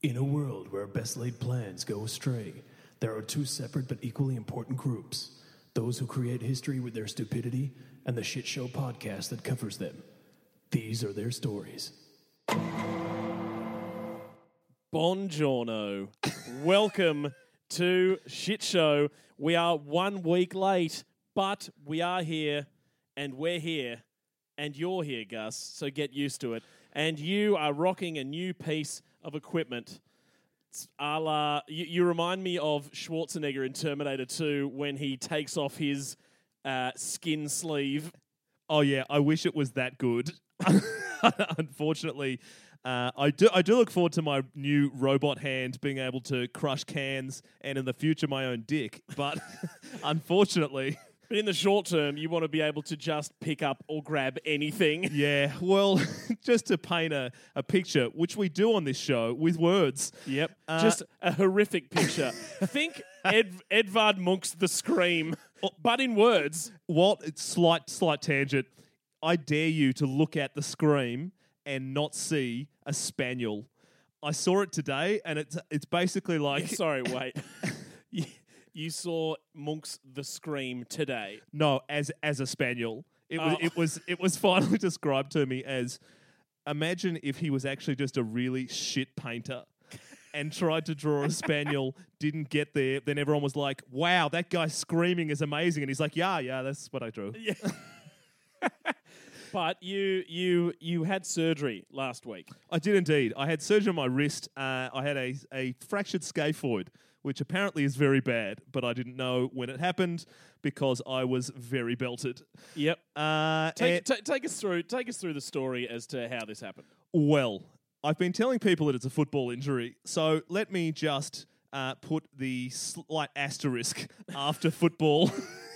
In a world where best laid plans go astray, there are two separate but equally important groups those who create history with their stupidity, and the Shit Show podcast that covers them. These are their stories. Buongiorno. Welcome to Shit Show. We are one week late, but we are here, and we're here, and you're here, Gus. So get used to it. And you are rocking a new piece of equipment. A la, you, you remind me of Schwarzenegger in Terminator 2 when he takes off his uh, skin sleeve. Oh yeah, I wish it was that good. Unfortunately, uh, I do. I do look forward to my new robot hand being able to crush cans, and in the future, my own dick. But unfortunately, But in the short term, you want to be able to just pick up or grab anything. yeah. Well, just to paint a, a picture, which we do on this show with words. Yep. Uh, Just a horrific picture. Think Ed, Edvard Munch's The Scream, but in words. What? It's slight slight tangent. I dare you to look at the scream and not see a spaniel. I saw it today, and it's it's basically like Sorry, wait. You, saw Munch's The Scream today. No, as as a spaniel. It was Oh. it was it was finally described to me as imagine if he was actually just a really shit painter and tried to draw a spaniel, didn't get there, then everyone was like, Wow, that guy screaming is amazing. And he's like, Yeah, yeah, that's what I drew. Yeah. but you you you had surgery last week. I did indeed. I had surgery on my wrist. Uh, I had a, a fractured scaphoid, which apparently is very bad, but I didn't know when it happened because I was very belted. Yep. Uh, Take, and- ta- take us through take us through the story as to how this happened. Well, I've been telling people that it's a football injury, so let me just uh, put the slight asterisk after football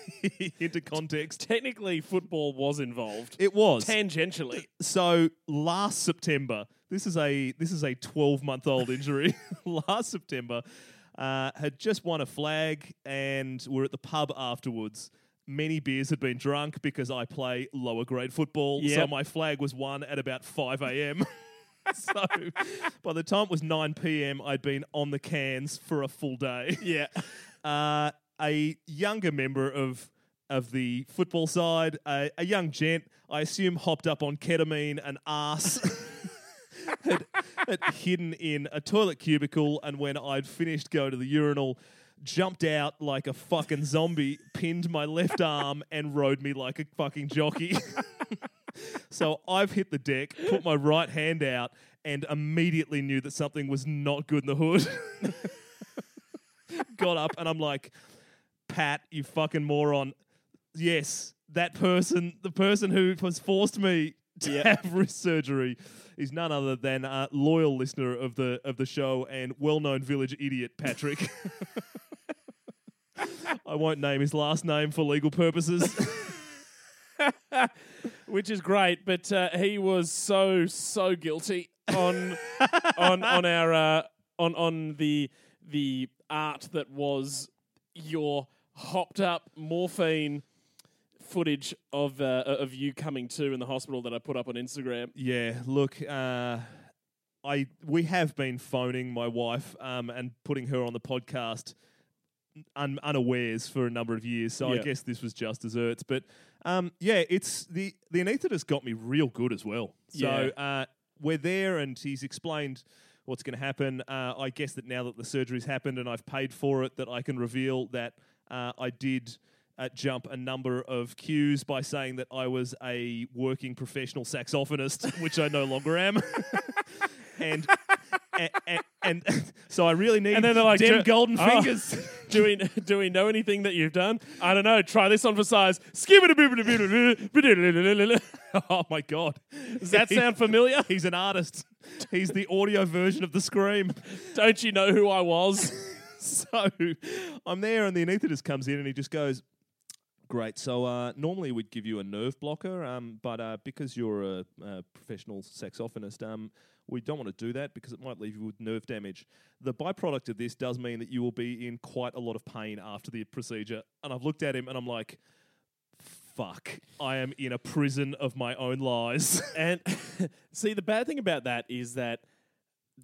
into context. Technically, football was involved. It was Tangentially. so last September. This is a this is a twelve month old injury. last September, uh, had just won a flag and we're at the pub afterwards. Many beers had been drunk because I play lower grade football. So my flag was won at about five a.m. so by the time it was 9 p.m., I'd been on the cans for a full day. Yeah. Uh, a younger member of of the football side, a, a young gent, I assume hopped up on ketamine and ass. had, had hidden in a toilet cubicle, and when I'd finished go to the urinal, jumped out like a fucking zombie, pinned my left arm, and rode me like a fucking jockey. so I've hit the deck, put my right hand out, and immediately knew that something was not good in the hood. Got up, and I'm like, Pat, you fucking moron. Yes, that person, the person who has forced me to Yeah. have wrist surgery, is none other than a loyal listener of the of the show and well-known village idiot Patrick. I won't name his last name for legal purposes. which is great. But uh, he was so so guilty on on on our uh, on on the the art that was your hopped up morphine footage of uh, of you coming to in the hospital that I put up on Instagram. yeah, look, uh, I we have been phoning my wife um, and putting her on the podcast un- unawares for a number of years, so I Yeah. guess this was just desserts. But um, yeah, it's the the anaesthetist got me real good as well. So uh, we're there, and he's explained what's going to happen. Uh, I guess that now that the surgery's happened and I've paid for it, that I can reveal that uh, I did. Uh, jump a number of cues by saying that I was a working professional saxophonist, which I no longer am, and, and, and and so I really need And then they're like, them "Do- golden oh, fingers. do we do we know anything that you've done? I don't know. Try this on for size. Oh my god! Does that sound familiar? He's an artist. He's the audio version of the scream. Don't you know who I was? so I'm there, and the anaesthetist comes in, and he just goes, "Great. So uh, normally we'd give you a nerve blocker, um, but uh, because you're a, a professional saxophonist, um, we don't want to do that because it might leave you with nerve damage. The byproduct of this does mean that you will be in quite a lot of pain after the procedure." And I've looked at him, and I'm like. Fuck, I am in a prison of my own lies. And see, the bad thing about that is that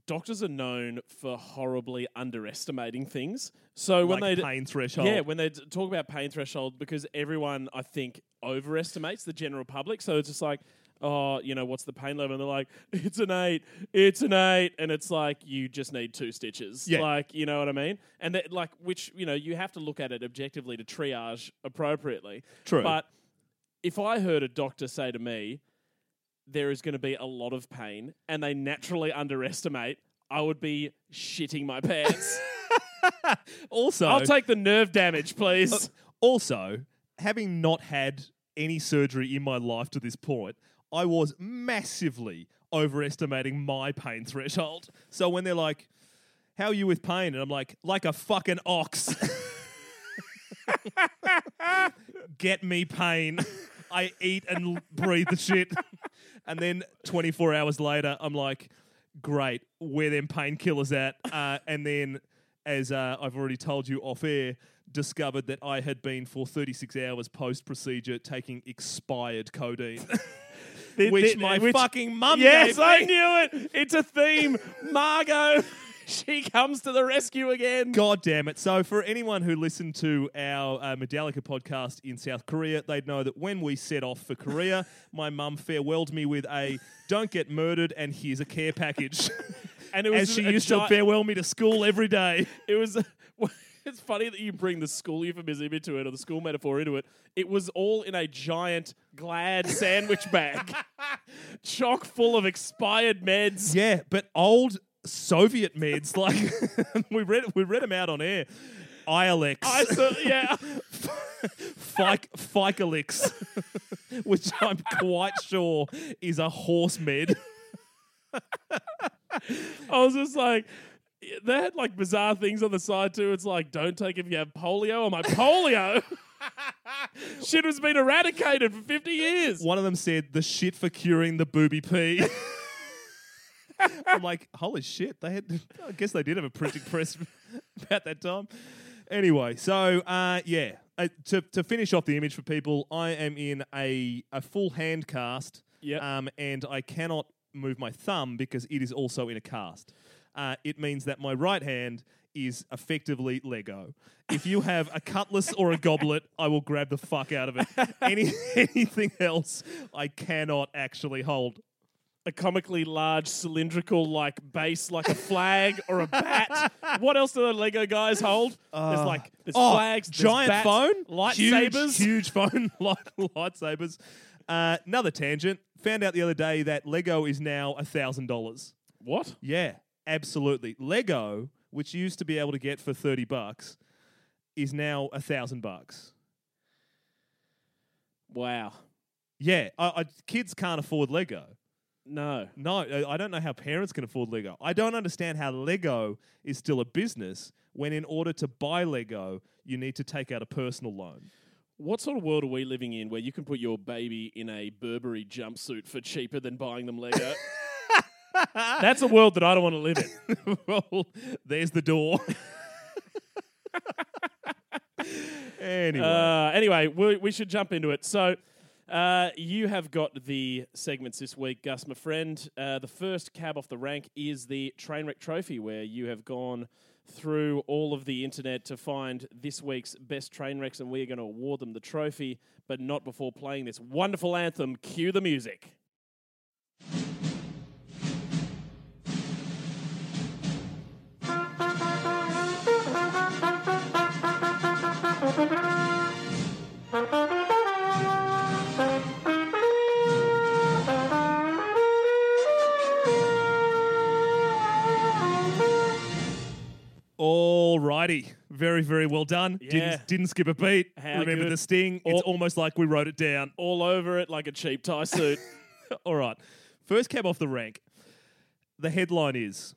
doctors are known for horribly underestimating things. So when like they pain threshold. yeah, when they d- talk about pain threshold, because everyone I think overestimates the general public. So it's just like, oh, you know, what's the pain level? And they're like, it's an eight, it's an eight, and it's like you just need two stitches. Yeah. like you know what I mean. And that like which you know you have to look at it objectively to triage appropriately. True. but if I heard a doctor say to me, there is going to be a lot of pain, and they naturally underestimate. I would be shitting my pants. also, I'll take the nerve damage, please. Uh, also having not had any surgery in my life to this point, I was massively overestimating my pain threshold. So when they're like, "How are you with pain?" and I'm like, "Like a fucking ox." Get me pain. I eat and breathe the shit. And then 24 hours later, I'm like, great, where them painkillers at? Uh, and then, as uh, I've already told you off air, discovered that I had been for 36 hours post procedure taking expired codeine. Which my which- fucking mum Yes, gave I knew it. It's a theme. Margot, she comes to the rescue again. God damn it. So, for anyone who listened to our uh, Medallica podcast in South Korea, they'd know that when we set off for Korea, my mum farewelled me with a don't get murdered and here's a care package. And it was As she a used gi- to farewell me to school every day. It was. It's funny that you bring the school euphemism into it or the school metaphor into it. It was all in a giant glad sandwich bag, chock full of expired meds. Yeah, but old Soviet meds, like we read we read them out on air. Ilex, I saw, yeah. Fic- Ficalix, which I'm quite sure is a horse med. I was just like, they had like bizarre things on the side too. It's like, don't take if you have polio. I'm like, polio? Shit has been eradicated for 50 years. One of them said the shit for curing the booby pee. I'm like, holy shit! They had. I guess they did have a printing press about that time. Anyway, so uh, yeah, uh, to to finish off the image for people, I am in a a full hand cast. Yep. Um, and I cannot move my thumb because it is also in a cast. Uh, it means that my right hand is effectively Lego. If you have a cutlass or a goblet, I will grab the fuck out of it. Any anything else, I cannot actually hold. A comically large cylindrical like base, like a flag or a bat. What else do the Lego guys hold? there's like there's Oh, flags, there's giant bats, phone, lightsabers. huge, huge phone, light, lightsabers. Uh, another tangent. Found out the other day that Lego is now a thousand dollars. What? Yeah, absolutely. Lego, which you used to be able to get for thirty bucks, is now a thousand bucks. Wow. Yeah, I, I, kids can't afford Lego. No. No, I don't know how parents can afford Lego. I don't understand how Lego is still a business when, in order to buy Lego, you need to take out a personal loan. What sort of world are we living in where you can put your baby in a Burberry jumpsuit for cheaper than buying them Lego? That's a world that I don't want to live in. well, there's the door. anyway, Uh, anyway, we, we should jump into it. So, uh, you have got the segments this week, Gus, my friend. Uh, the first cab off the rank is the Trainwreck Trophy, where you have gone through all of the internet to find this week's best train wrecks, and we are going to award them the trophy, but not before playing this wonderful anthem. Cue the music. Very very well done. Yeah. Didn't didn't skip a beat. How Remember good. the sting. All- it's almost like we wrote it down. All over it like a cheap tie suit. All right, first cab off the rank. The headline is.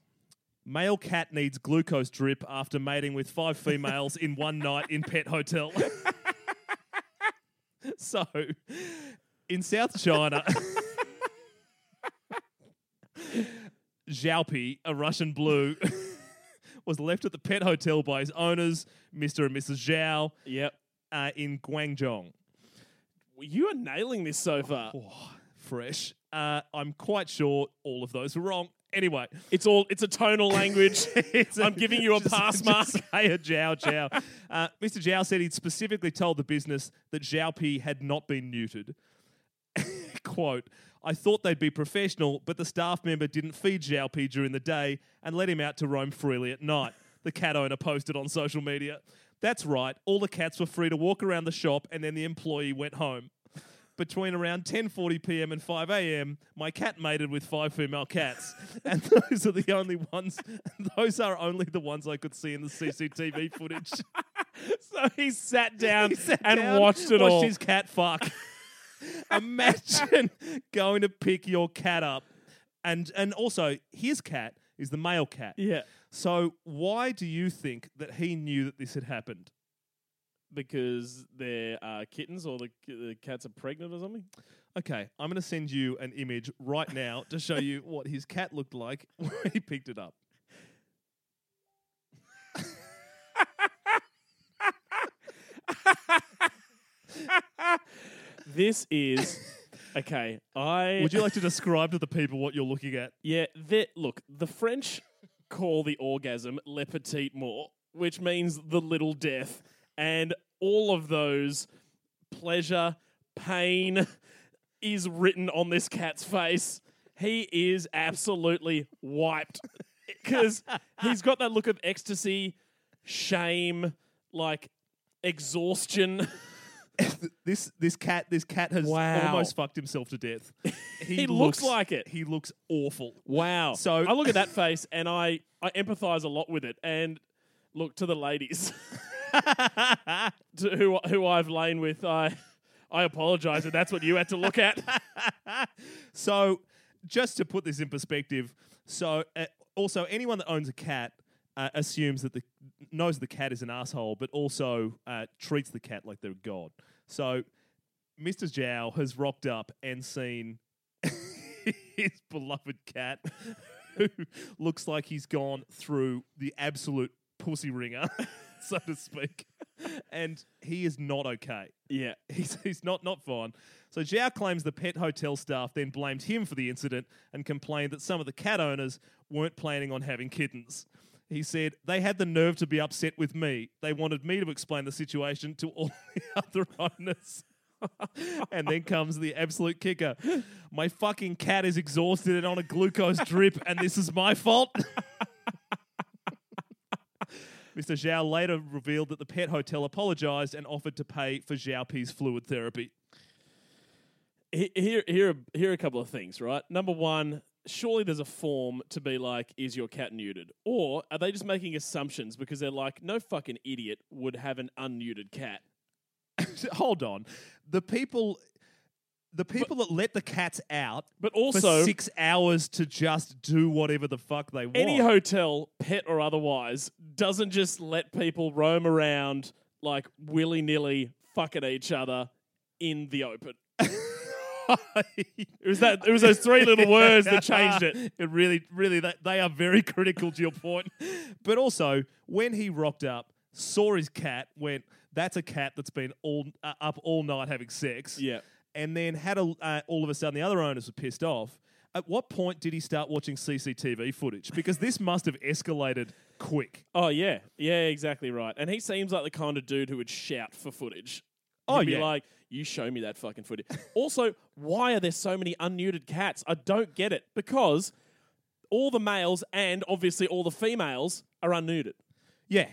Male cat needs glucose drip after mating with five females in one night in pet hotel. so, in South China, Xiaopi, a Russian blue, was left at the pet hotel by his owners, Mr. and Mrs. Zhao, yep. uh, in Guangzhou. You are nailing this so far. Oh, fresh. Uh, I'm quite sure all of those were wrong. Anyway, It's all. It's a tonal language. It's I'm giving you a just- pass just mark. Say a Zhao Zhao. Uh, Mr. Zhao said he'd specifically told the business that Zhao Pi had not been neutered. Quote, I thought they'd be professional, but the staff member didn't feed Zhao Pi during the day and let him out to roam freely at night. The cat owner posted on social media. That's right, all the cats were free to walk around the shop and then the employee went home. Between around 10:40 p.m. and 5 a.m., my cat mated with five female cats, and those are the only ones. Those are only the ones I could see in the CCTV footage. so he sat down He sat and down, watched it watched all. his cat fuck. Imagine going to pick your cat up, and and also his cat is the male cat. yeah, So why do you think that he knew that this had happened? because they're uh, kittens or the, the cats are pregnant or something. Okay, I'm going to send you an image right now to show you what his cat looked like when he picked it up. This is okay. I Would you like to describe to the people what you're looking at? Yeah, the, look, the French call the orgasm le petit mort, which means the little death, and all of those pleasure, pain is written on this cat's face. He is absolutely wiped because he's got that look of ecstasy, shame, like exhaustion. This this cat this cat has Wow. almost fucked himself to death. He looks like it. He looks awful. Wow. So- I look at that face and I, I empathize a lot with it. And look to the ladies to who who I've lain with. I I apologize if that's what you had to look at. So, just to put this in perspective, so uh, also anyone that owns a cat uh, assumes that the knows the cat is an asshole, but also uh, treats the cat like they're a god. So, Mr. Zhao has rocked up and seen his beloved cat, who looks like he's gone through the absolute pussy ringer, so to speak, and he is not okay. Yeah. He's, he's not not fine. So Zhao claims the pet hotel staff then blamed him for the incident and complained that some of the cat owners weren't planning on having kittens. He said they had the nerve to be upset with me. They wanted me to explain the situation to all the other owners. and then comes the absolute kicker. My fucking cat is exhausted and on a glucose drip, and this is my fault. Mr. Zhao later revealed that the pet hotel apologized and offered to pay for Zhao Pi's fluid therapy. Here, here, here are a couple of things, right? Number one, surely there's a form to be like, is your cat neutered? Or are they just making assumptions because they're like, no fucking idiot would have an unneutered cat? Hold on. The people the people that let the cats out But for also, six hours to just do whatever the fuck they want. any hotel, pet or otherwise, doesn't just let people roam around like willy nilly fucking each other in the open. It was that. It was those three little words that changed it. It really, really, that they are very critical to your point. But also, when he rocked up, saw his cat, went, "That's a cat that's been all uh, up all night having sex." Yeah. and then had a, uh, all of a sudden the other owners were pissed off. At what point did he start watching CCTV footage? Because this must have escalated quick. Oh yeah, yeah, exactly right. And he seems like the kind of dude who would shout for footage. Oh, He'd be yeah. like, "You show me that fucking footage." also, why are there so many unneutered cats? I don't get it because all the males and obviously all the females are unneutered. Yeah.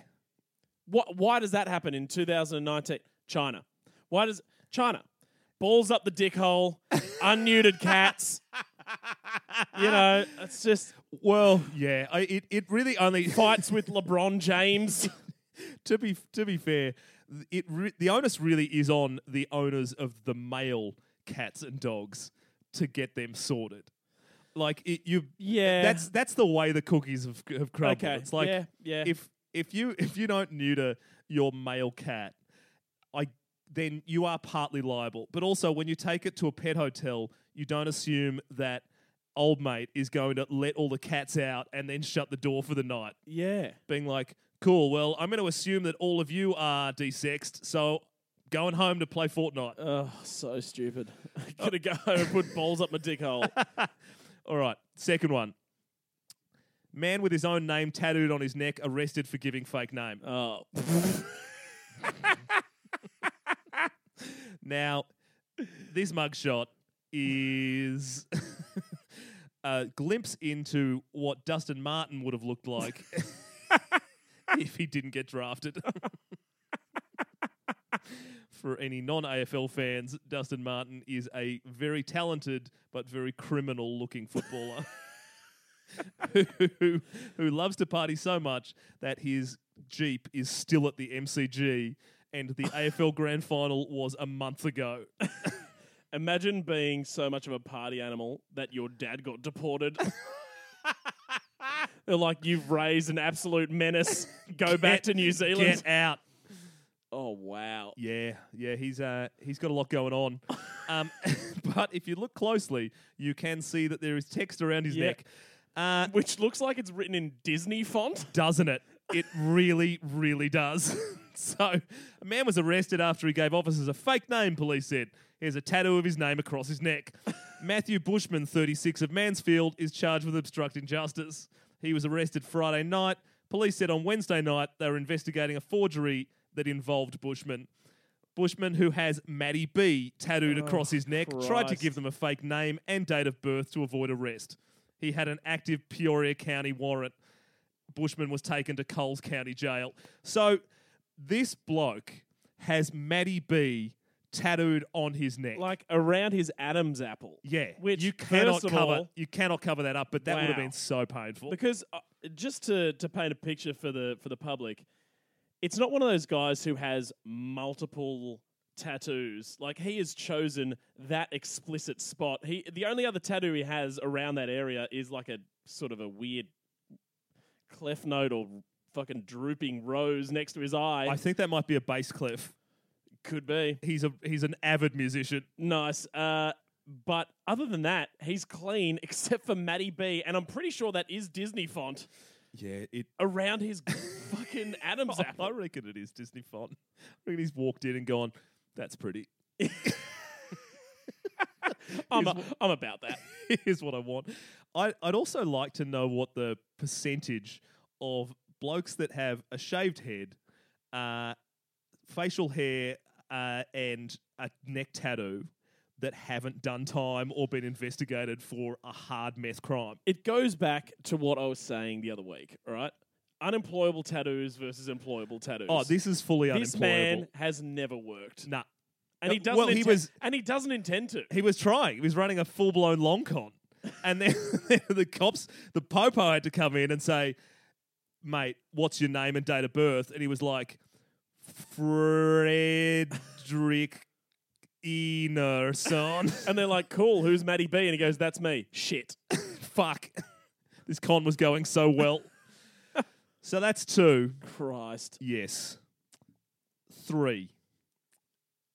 What? Why does that happen in 2019? China. Why does China balls up the dick hole, unneutered cats? You know, it's just Well, yeah. I, it it really only fights with LeBron James. to be to be fair, it re- the onus really is on the owners of the male cats and dogs to get them sorted. Like it, you, Yeah. That's that's the way the cookies have have crumbled. Okay, It's like yeah, yeah. if if you if you don't neuter your male cat, I then you are partly liable. But also, when you take it to a pet hotel, you don't assume that old mate is going to let all the cats out and then shut the door for the night yeah. being like, cool, well, I'm going to assume that all of you are desexed, so going home to play Fortnite. Oh, so stupid. Oh. Gonna go home and put balls up my dick hole. All right, second one. Man with his own name tattooed on his neck arrested for giving fake name. Oh, Now, this mugshot is a glimpse into what Dustin Martin would have looked like if he didn't get drafted. For any non AFL fans, Dustin Martin is a very talented but very criminal looking footballer who, who loves to party so much that his Jeep is still at the MCG and the AFL Grand Final was a month ago. imagine being so much of a party animal that your dad got deported. They're like, you've raised an absolute menace. Go back to New Zealand. Get out. Oh wow. Yeah, yeah, he's uh he's got a lot going on. Um, but if you look closely, you can see that there is text around his Yeah. neck. Uh, Which looks like it's written in Disney font. doesn't it? It really, really does. so, a man was arrested after he gave officers a fake name, police said. He has a tattoo of his name across his neck. Matthew Bushman, 36 of Mansfield, is charged with obstructing justice. He was arrested Friday night. Police said on Wednesday night they were investigating a forgery that involved Bushman. Bushman, who has Matty B tattooed oh, across his neck, tried to give them a fake name and date of birth to avoid arrest. He had an active Peoria County warrant. Bushman was taken to Coles County Jail. So this bloke has Matty B tattooed on his neck. Like around his Adam's apple. yeah, which, you cannot cover all- you cannot cover that up, but that would have been so painful. Because uh, just to, to paint a picture for the for the public, it's not one of those guys who has multiple tattoos. Like he has chosen that explicit spot. He the only other tattoo he has around that area is like a sort of a weird cleft note or fucking drooping rose next to his eye. I think that might be a bass clef. Could be He's a he's an avid musician. nice. Uh, but other than that, he's clean except for Matty B, and I'm pretty sure that is Disney font Yeah, it. around his fucking Adam's I reckon it is Disney font. I reckon he's walked in and gone, "That's pretty." I'm, a, I'm about that. Here's what I want. I, I'd also like to know what the percentage of blokes that have a shaved head, uh, facial hair, uh, and a neck tattoo that haven't done time or been investigated for a hard meth crime. It goes back to what I was saying the other week, all right? Unemployable tattoos versus employable tattoos. Oh, this is fully this unemployable. man has never worked. Nah. And he Uh, doesn't well, he inten- was- and he doesn't intend to. He was trying. He was running a full blown long con. And then the cops, the popo had to come in and say, mate, what's your name and date of birth? And he was like, Frederick Enerson. And they're like, cool, who's Matty B? And he goes, that's me. Shit. Fuck. This con was going so well. so that's two. Christ. Yes. Three.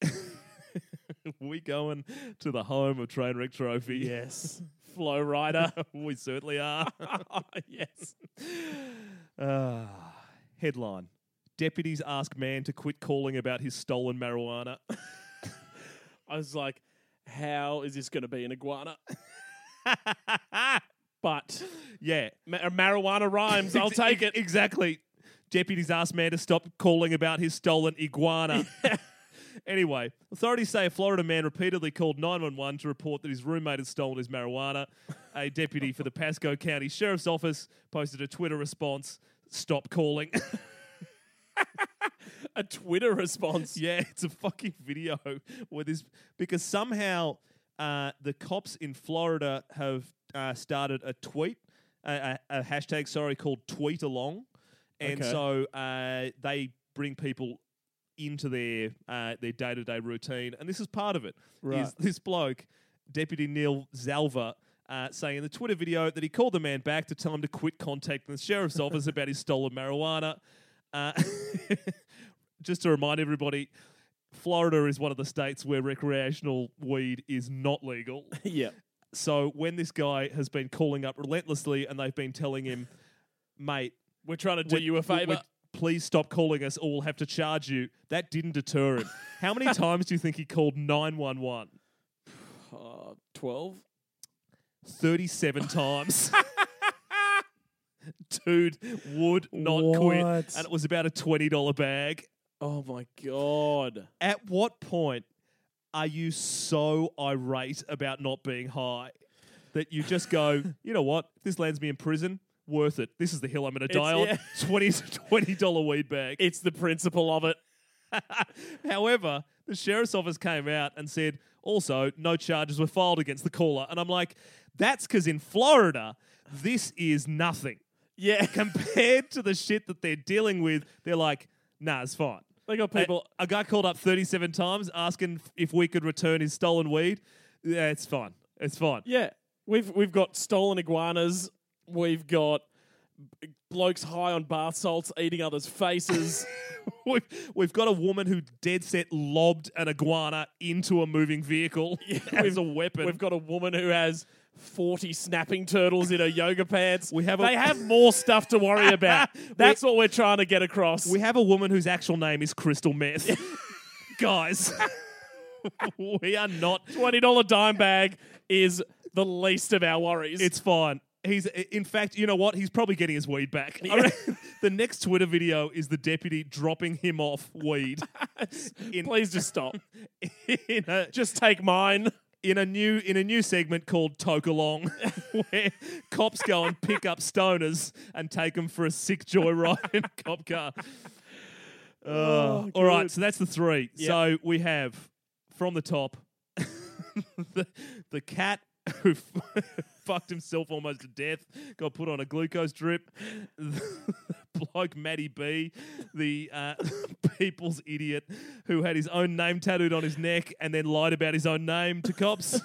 we going to the home of Trainwreck Trophy. Yes. Flow Rider. we certainly are. yes. Ah, headline Deputies ask man to quit calling about his stolen marijuana. I was like, how is this going to be an iguana? but yeah. ma- marijuana rhymes. I'll take it. Exactly. Deputies ask man to stop calling about his stolen iguana. Anyway, authorities say a Florida man repeatedly called 911 to report that his roommate had stolen his marijuana. A deputy for the Pasco County Sheriff's Office posted a Twitter response Stop calling. A Twitter response. Yeah, it's a fucking video where this because somehow uh, the cops in Florida have uh, started a tweet, a, a, a hashtag, sorry, called Tweet Along, and Okay. so uh, they bring people into their uh, their day to day routine, and this is part of it. Right. Is this bloke, Deputy Neil Zalva. Uh, saying in the Twitter video that he called the man back to tell him to quit contacting the sheriff's office about his stolen marijuana. Uh, just to remind everybody, Florida is one of the states where recreational weed is not legal. yeah. So when this guy has been calling up relentlessly and they've been telling him, mate, We're trying to do you a favor. please stop calling us or we'll have to charge you. That didn't deter him. How many times do you think he called 911? Uh, 12? 37 times. Dude would not quit. What? And it was about a $20 bag. Oh my god. At what point are you so irate about not being high that you just go, you know what? This lands me in prison. Worth it. This is the hill I'm going to die on. yeah. 20 $20 weed bag. It's the principle of it. However, the sheriff's office came out and said also no charges were filed against the caller. And I'm like, that's because in Florida, this is nothing. Yeah. Compared to the shit that they're dealing with, they're like, nah, it's fine. They got A- people A, guy called up 37 times asking if we could return his stolen weed. Yeah, it's fine. It's fine. Yeah, we've we've got stolen iguanas. We've got blokes high on bath salts eating others' faces. We've, we've got a woman who dead set lobbed an iguana into a moving vehicle as a weapon. we've got a woman who has forty snapping turtles in her yoga pants. We have a- they have more stuff to worry about. That's what we're trying to get across. We have a woman whose actual name is Crystal Meth. Guys, we are not. Twenty dollar dime bag is the least of our worries. It's fine. He's, in fact, you know what? He's probably getting his weed back. I reckon the next Twitter video is the deputy dropping him off weed in, please just stop. in a just take mine. In a new in a new segment called Toke Along, where cops go and pick up stoners and take them for a sick joyride in a cop car. Oh, uh, all right, so that's the three. Yep. So we have from the top the, the cat who f- fucked himself almost to death, got put on a glucose drip. The bloke Matty B, the uh, people's idiot who had his own name tattooed on his neck and then lied about his own name to cops.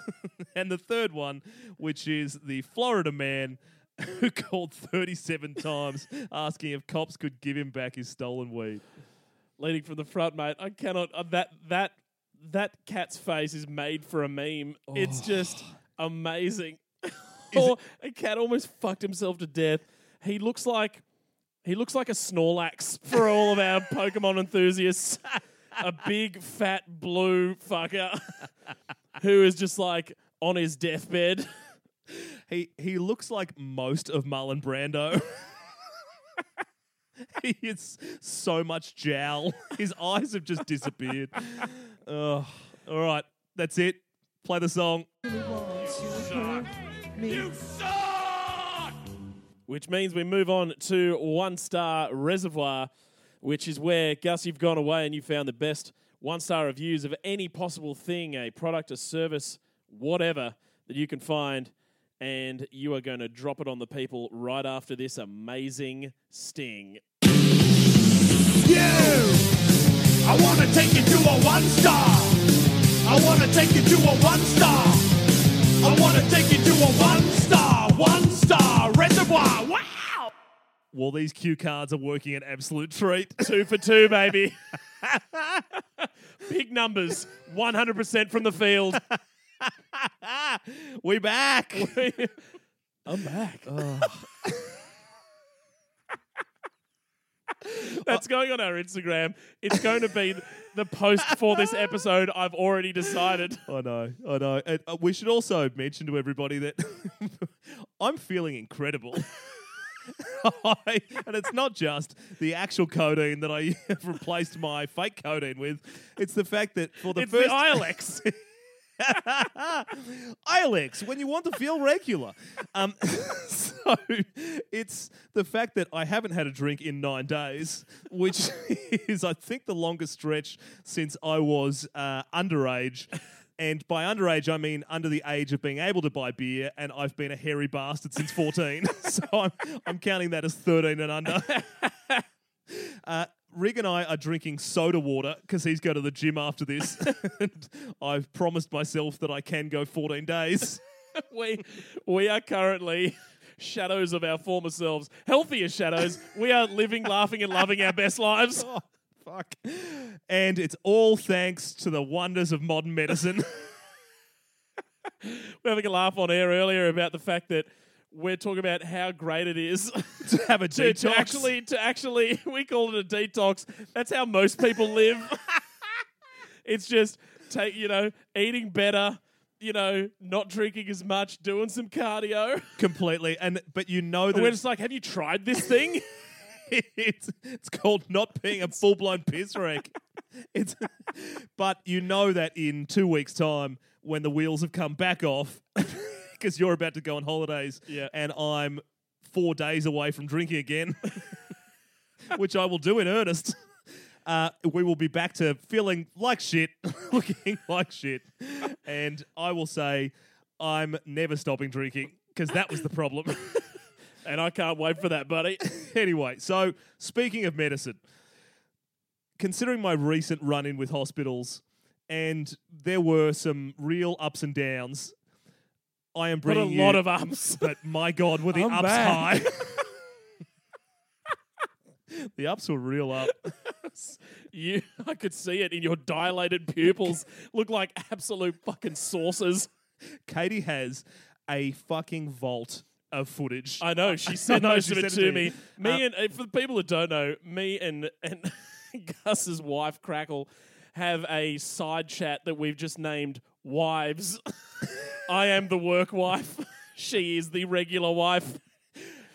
and the third one, which is the Florida man who called 37 times asking if cops could give him back his stolen weed. leading from the front, mate. I cannot. Uh, that that that cat's face is made for a meme. It's just amazing. or a cat almost fucked himself to death. He looks like he looks like a Snorlax for all of our Pokemon enthusiasts. a big fat blue fucker who is just like on his deathbed. He he looks like most of Marlon Brando. he is so much jowl. His eyes have just disappeared. Ugh. all right, that's it. Play the song. Mm-hmm. which means we move on to one star reservoir, which is where Gus, you've gone away and you found the best one star reviews of any possible thing, a product, a service, whatever that you can find, and you are going to drop it on the people right after this amazing sting. you. I wanna take you to a one star. I wanna take you to a one star. I wanna take you to a one star, one star reservoir. Wow! Well, these cue cards are working an absolute treat. Two for two, baby. Big numbers, 100% from the field. we back. I'm back. That's going on our Instagram. It's going to be the post for this episode. I've already decided. I know, I know. And, uh, we should also mention to everybody that I'm feeling incredible. I, and it's not just the actual codeine that I have replaced my fake codeine with. It's the fact that for the It's first the Ilex. Ilex, when you want to feel regular. Um, so it's the fact that I haven't had a drink in nine days, which is, I think, the longest stretch since I was uh, underage. And by underage, I mean under the age of being able to buy beer, and I've been a hairy bastard since 14. so I'm, I'm counting that as 13 and under. Uh, Rig and I are drinking soda water because he's going to the gym after this. and I've promised myself that I can go 14 days. we, we are currently shadows of our former selves, healthier shadows. We are living, laughing, and loving our best lives. Oh, fuck. And it's all thanks to the wonders of modern medicine. We're having a laugh on air earlier about the fact that we're talking about how great it is to have a to, detox. to actually to actually we call it a detox. That's how most people live. it's just take you know eating better, you know, not drinking as much, doing some cardio. completely. And but you know that And we're it's, just like, have you tried this thing? it's it's called not being a full blown piss wreck. It's but you know that in two weeks' time, when the wheels have come back off, because you're about to go on holidays, Yeah. and I'm four days away from drinking again, which I will do in earnest. Uh, we will be back to feeling like shit, looking like shit, and I will say I'm never stopping drinking because that was the problem. and I can't wait for that, buddy. anyway, so speaking of medicine, considering my recent run in with hospitals, and there were some real ups and downs, I am But a bringing lot you- of ups. But my God, were the I'm ups back. high? the ups were real up. You, I could see it in your dilated pupils. Look like absolute fucking saucers. Katie has a fucking vault of footage. I know she sent most of it to me. you. Me Uh, and uh, for the people that don't know, me and and Gus's wife Crackle have a side chat that we've just named wives. I am the work wife. She is the regular wife.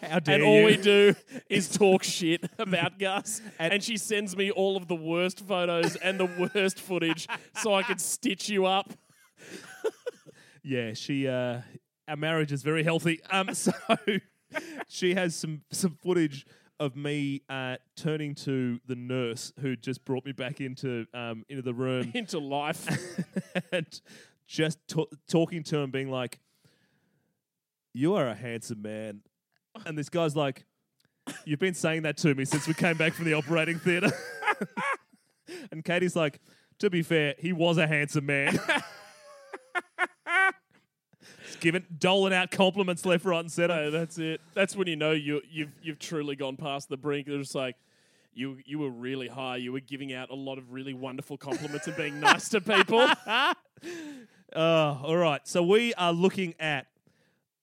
How dare And all you? we do is talk shit about Gus. And, she sends me all of the worst photos and the worst footage so I can stitch you up. Yeah, she. Uh, our marriage is very healthy. Um, so she has some some footage of me uh, turning to the nurse who just brought me back into um, into the room into life. and just ta- talking to him, being like, "You are a handsome man," and this guy's like, "You've been saying that to me since we came back from the operating theatre." and Katie's like, "To be fair, he was a handsome man." Just giving doling out compliments left, right, and centre. That's it. That's when you know you you've you've truly gone past the brink. They're just like you you were really high. You were giving out a lot of really wonderful compliments and being nice to people. Uh, all right. So we are looking at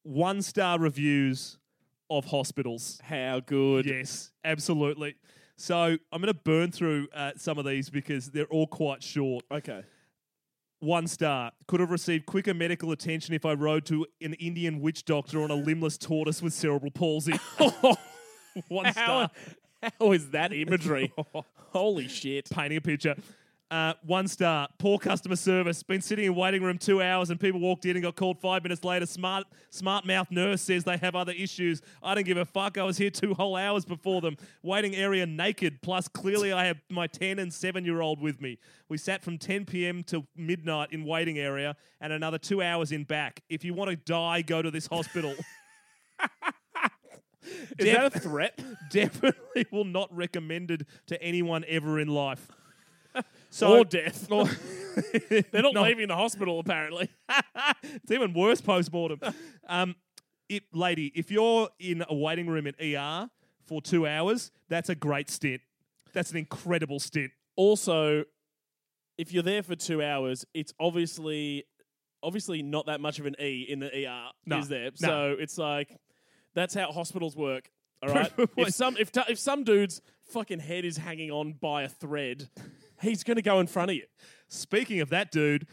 one star reviews of hospitals. How good. Yes, absolutely. So I'm going to burn through uh, some of these because they're all quite short. Okay. One star. Could have received quicker medical attention if I rode to an Indian witch doctor on a limbless tortoise with cerebral palsy. One How, star. how is that imagery? Holy shit. Painting a picture. Uh, one star. Poor customer service. Been sitting in waiting room two hours and people walked in and got called five minutes later. Smart smart mouth nurse says they have other issues. I don't give a fuck. I was here two whole hours before them. Waiting area naked. Plus, clearly I have my 10 and 7 year old with me. We sat from 10 p.m. to midnight in waiting area and another two hours in back. If you want to die, go to this hospital. Is that a threat? Definitely will not recommended to anyone ever in life. So, or death. They're not No. leaving the hospital, apparently. it's even worse post mortem. um, it, lady, if you're in a waiting room in ER for two hours, that's a great stint. That's an incredible stint. also, if you're there for two hours, it's obviously obviously not that much of an E in the ER, No, is there? no. So it's like that's how hospitals work. All right. If some if t- if some dude's fucking head is hanging on by a thread, he's going to go in front of you. Speaking of that, dude,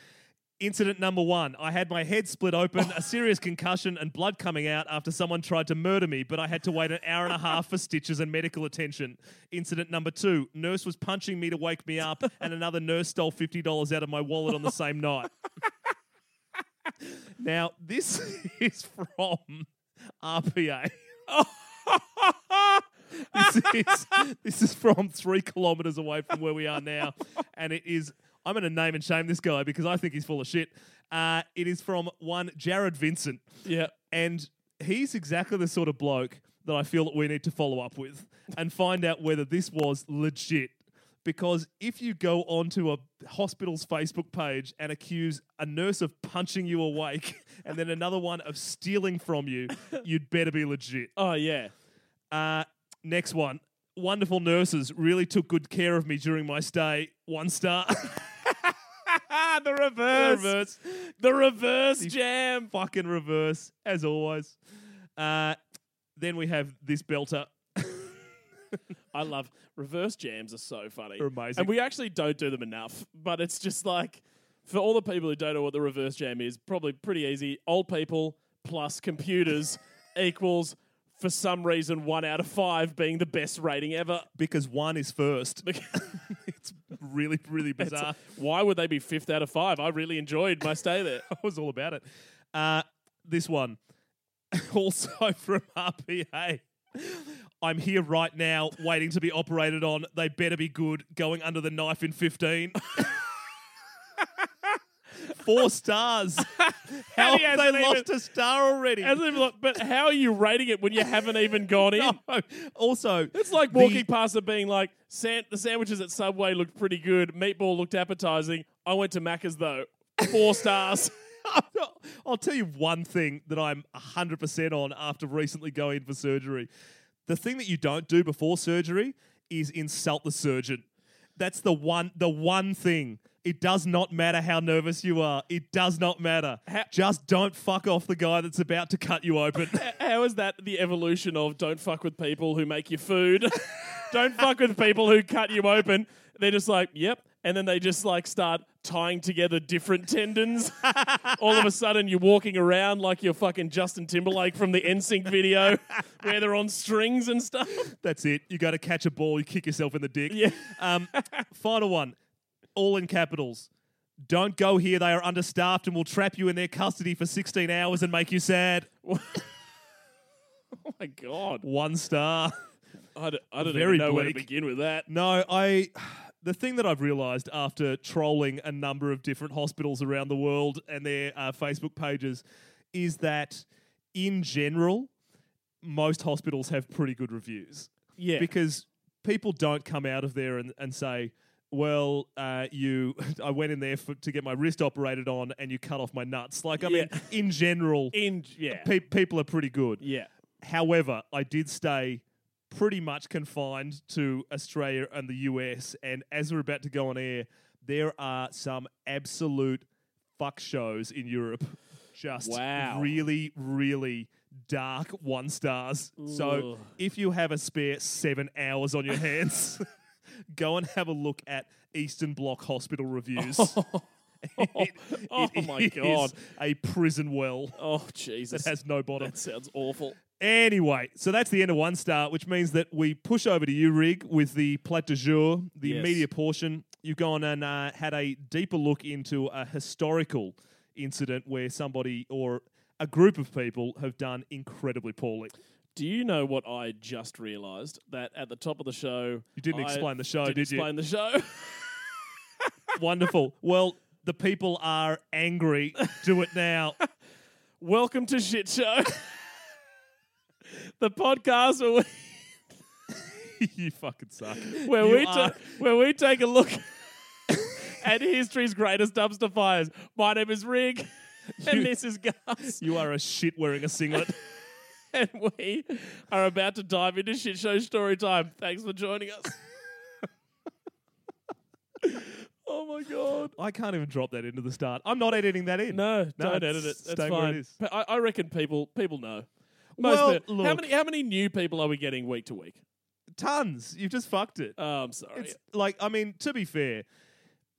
incident number one I had my head split open, a serious concussion, and blood coming out after someone tried to murder me, but I had to wait an hour and a half for stitches and medical attention. Incident number two nurse was punching me to wake me up, and another nurse stole $50 out of my wallet on the same night. now, this is from RPA. Oh. this is this is from three kilometers away from where we are now, and it is. I'm going to name and shame this guy because I think he's full of shit. Uh, it is from one Jared Vincent, Yeah. and he's exactly the sort of bloke that I feel that we need to follow up with and find out whether this was legit. Because if you go onto a hospital's Facebook page and accuse a nurse of punching you awake and then another one of stealing from you, you'd better be legit. Oh yeah. Uh, next one. Wonderful nurses really took good care of me during my stay. One star. the reverse. reverse. The reverse jam. Fucking reverse, as always. Uh, then we have this belter. I love reverse jams are so funny. They're amazing. And we actually don't do them enough, but it's just like for all the people who don't know what the reverse jam is, probably pretty easy. Old people plus computers equals, for some reason, one out of five being the best rating ever. because one is first. it's really, really bizarre. Why would they be fifth out of five? I really enjoyed my stay there. I was all about it. Uh, this one, also from RPA. I'm here right now, waiting to be operated on. They better be good. Going under the knife in 15. Four stars. How he have they hasn't lost even- a star already? Hasn't even looked- but how are you rating it when you haven't even gone in? No. Also, It's like the- walking past it being like, San- the sandwiches at Subway looked pretty good. Meatball looked appetizing. I went to Macca's though. Four stars. I'll tell you one thing that I'm 100% on after recently going in for surgery. The thing that you don't do before surgery is insult the surgeon. That's the one the one thing. It does not matter how nervous you are. It does not matter. Ha- Just don't fuck off the guy that's about to cut you open. How is that the evolution of don't fuck with people who make you food? don't fuck with people who cut you open. They're just like, yep. And then they just like start tying together different tendons. All of a sudden, you're walking around like you're fucking Justin Timberlake from the NSYNC video where they're on strings and stuff. that's it. You got to catch a ball, you kick yourself in the dick. Yeah. Um, final one, all in capitals. Don't go here. They are understaffed and will trap you in their custody for 16 hours and make you sad. Oh my God. One star. I don't, I don't Very even know where to begin with that. No, I. The thing that I've realised after trolling a number of different hospitals around the world and their uh, Facebook pages is that, in general, most hospitals have pretty good reviews. Yeah. Because people don't come out of there and, and say, well, uh, you, I went in there for, to get my wrist operated on and you cut off my nuts. Like, I mean, Yeah. in general, In, yeah. pe- people are pretty good. Yeah. However, I did stay pretty much confined to Australia and the US. And as we're about to go on air, there are some absolute fuck shows in Europe. Just Wow. really, really dark one stars. So Ugh. if you have a spare seven hours on your hands, go and have a look at Eastern Bloc hospital reviews. It- Oh it my God. A prison well Oh, Jesus. It has no bottom. that sounds awful. Anyway, so that's the end of one star, which means that we push over to you, Rig, with the plat du jour, the Yes. media portion. You've gone and uh, had a deeper look into a historical incident where somebody or a group of people have done incredibly poorly. Do you know what I just realised? That at the top of the show, You didn't I explain the show, did you? Explain the show. Wonderful. Well, the people are angry. Do it now. Welcome to Shit Show, the podcast where we, you fucking suck. where You we are- ta- where we take a look at history's greatest dumpster fires. My name is Rig, and You- this is Gus, you are a shit wearing a singlet. And we are about to dive into Shit Show story time. Thanks for joining us. oh my god. I can't even drop that into the start. I'm not editing that in. No, don't edit it. That's staying where fine. it is. But I, I reckon people people know. Most Well, people- how look. many how many new people are we getting week to week? Tons. You've just fucked it. Oh, I'm sorry. It's like, I mean, to be fair,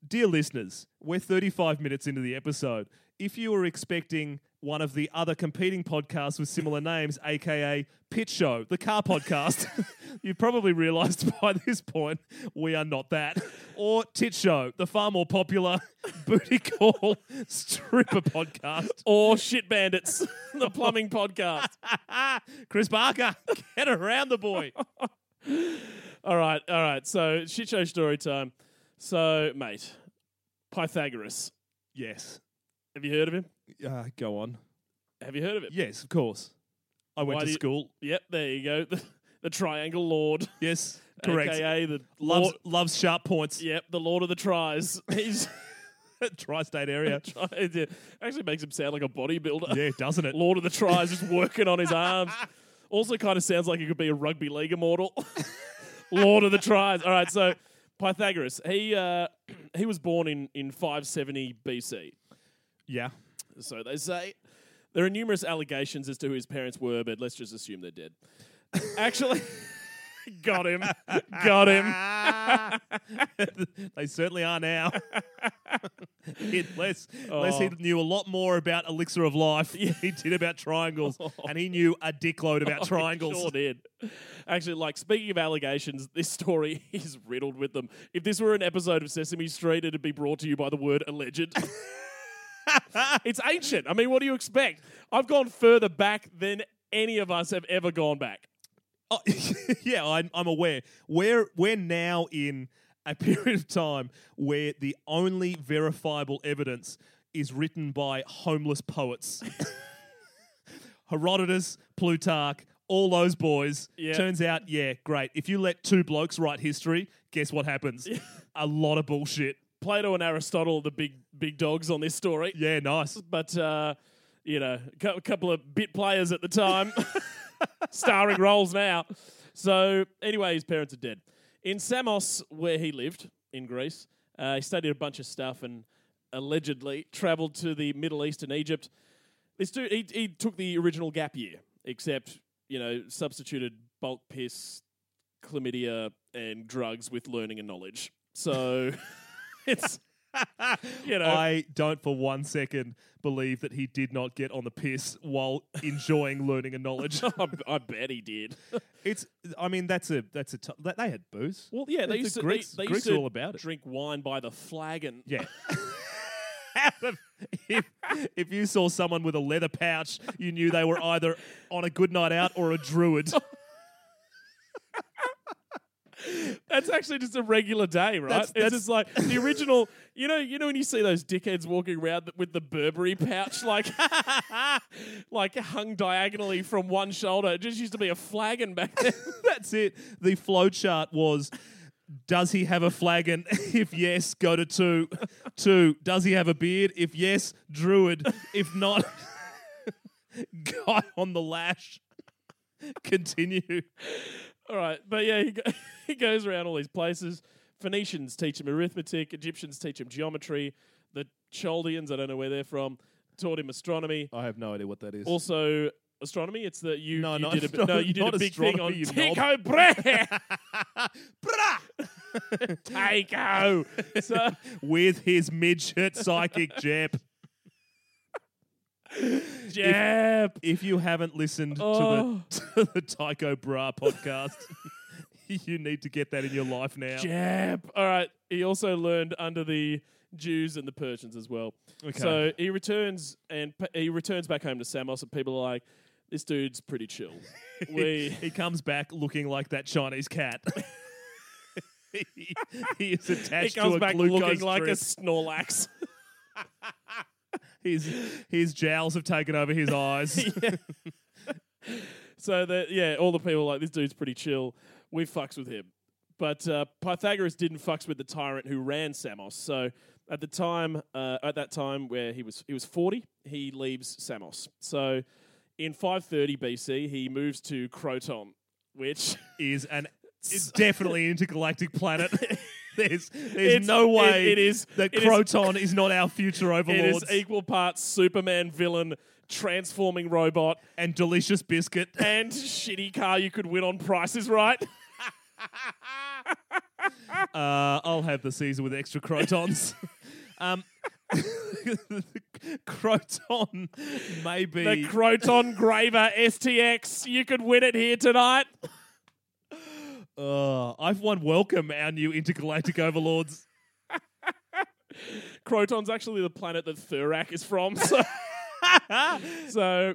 dear listeners, we're 35 minutes into the episode. If you were expecting one of the other competing podcasts with similar names, aka Pitch Show, the car podcast, you've probably realized by this point we are not that. Or Tit Show, the far more popular booty call stripper podcast. or shit bandits, the plumbing podcast. Chris Barker, get around the boy. All right, all right. So shit show story time. So, mate, Pythagoras. Yes. Have you heard of him? Uh, go on. Have you heard of him? Yes, of course. I went Why to do you- school. Yep, there you go. The, the Triangle Lord, Yes, correct. aka the Loves Lord. loves sharp points. Yep, the Lord of the Tries. He's Tri-state area. actually makes him sound like a bodybuilder. yeah, doesn't it? Lord of the Tries, just working on his arms. Also, kind of sounds like he could be a rugby league immortal. Lord of the Tries. All right, so Pythagoras. He uh, he was born in in 570 BC. Yeah. So they say. There are numerous allegations as to who his parents were, but let's just assume they're dead. Actually, got him. Got him. they certainly are now. unless, unless he Oh. knew a lot more about elixir of life he did about triangles, and he knew a dickload about oh, triangles. Sure did. Actually, like speaking of allegations, this story is riddled with them. If this were an episode of Sesame Street, it'd be brought to you by the word alleged. It's ancient. I mean, what do you expect? I've gone further back than any of us have ever gone back. Oh, yeah, I'm, I'm aware. We're we're now in a period of time where the only verifiable evidence is written by homeless poets. Herodotus, Plutarch, all those boys. Yeah. Turns out, yeah, great. If you let two blokes write history, guess what happens? a lot of bullshit. Plato and Aristotle, the big big dogs on this story. Yeah, nice. but uh, you know, a cou- couple of bit players at the time, starring roles now. So anyway, his parents are dead. In Samos, where he lived in Greece, uh, he studied a bunch of stuff and allegedly travelled to the Middle East and Egypt. This dude, he, he took the original gap year, except you know, substituted bulk piss, chlamydia, and drugs with learning and knowledge. So it's you know. I don't for one second believe that he did not get on the piss while enjoying learning and knowledge. I, I bet he did. It's. I mean, that's a. That's a. T- that- they had booze. Well, yeah, they The used to, Greeks- they, they Greeks used to all about it. drink wine by the flagon. Yeah. if, if you saw someone with a leather pouch, you knew they were either on a good night out or a druid. That's actually just a regular day, right? That's- it's that's- just like the original. You know, you know when you see those dickheads walking around with the Burberry pouch, like, like hung diagonally from one shoulder. It just used to be a flagon back then. That's it. The flow chart was. Does he have a flagon? If yes, go to two. Two. Does he have a beard? If yes, druid. If not, guy on the lash. Continue. All right, but yeah, he, go, he goes around all these places. Phoenicians teach him arithmetic. Egyptians teach him geometry. The Chaldeans, I don't know where they're from, taught him astronomy. I have no idea what that is. Also, astronomy. It's that you, No, you did a, bit- no, you did a big thing on astronomy, you knob. Tycho Brahe. Tycho. So With his midget psychic jep. Jeb. If you haven't listened Oh. to, the, oh. to the Tycho Brahe podcast, you need to get that in your life now. Jeb. All right. He also learned under the Jews and the Persians as well. Okay. So he returns and he returns back home to Samos, and people are like, "This dude's pretty chill." we he comes back looking like that Chinese cat. he, he is he comes to a back looking like a. Snorlax. His, his jowls have taken over his eyes. So that yeah, all the people are like this dude's pretty chill. We fucks with him, but uh, Pythagoras didn't fucks with the tyrant who ran Samos. So at the time, uh, at that time where he was he was forty, he leaves Samos. So in 530 BC, he moves to Croton, which is an it's definitely an intergalactic planet. There's there's It's- no way it- it is- that it is- Croton is, not our future it overlords is equal parts Superman villain, transforming robot, and delicious biscuit. and shitty car you could win on prices Right. Uh, I'll have the Caesar with extra crotons. um, Croton maybe The Croton Graver STX. You could win it here tonight. Uh, I've won welcome our new intergalactic overlords. Croton's actually the planet that Thurak is from. So, so,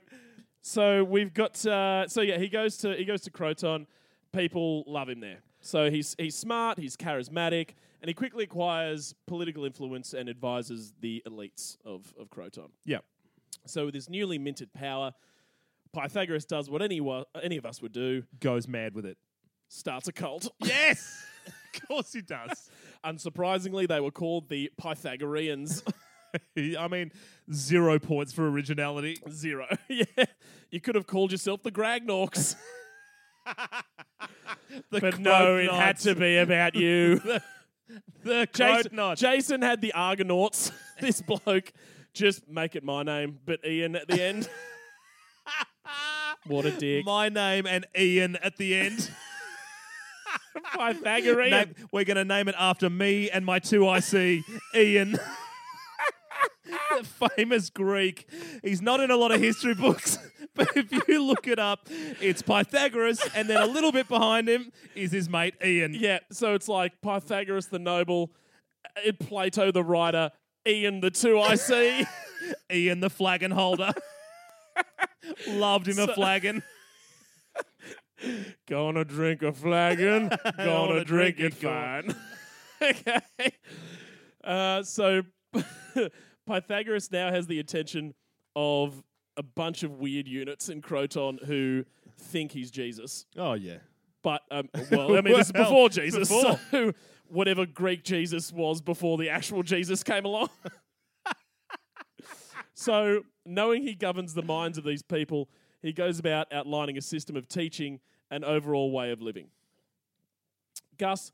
so we've got. Uh, so yeah, he goes to he goes to Croton. People love him there. So he's he's smart, he's charismatic, and he quickly acquires political influence and advises the elites of of Croton. Yeah. So with his newly minted power, Pythagoras does what any wa- any of us would do: Goes mad with it. Starts a cult. Yes, of course he does. Unsurprisingly, they were called the Pythagoreans. I mean, zero points for originality. Zero. yeah. You could have called yourself the Gragnorks. The but no, it had to be about you. The Jason, Jason had the Argonauts. this bloke. Just make it my name, but Ian at the end. what a dick. My name and Ian at the end. Pythagorean. Name- we're going to name it after me and my two IC, Ian. the famous Greek. He's not in a lot of history books, but if you look it up, it's Pythagoras, and then a little bit behind him is his mate Ian. Yeah, so it's like Pythagoras the noble, uh, Plato the writer, Ian the two I see. Ian the flagon holder. Loved him a flagon. Gonna drink a flagon, gonna drink, it it fine. okay. Uh, so Pythagoras now has the attention of a bunch of weird units in Croton who think he's Jesus. Oh yeah. But um, well, I mean, this is Well, before Jesus, before. so whatever Greek Jesus was before the actual Jesus came along. so, knowing he governs the minds of these people, he goes about outlining a system of teaching and overall way of living. Gus,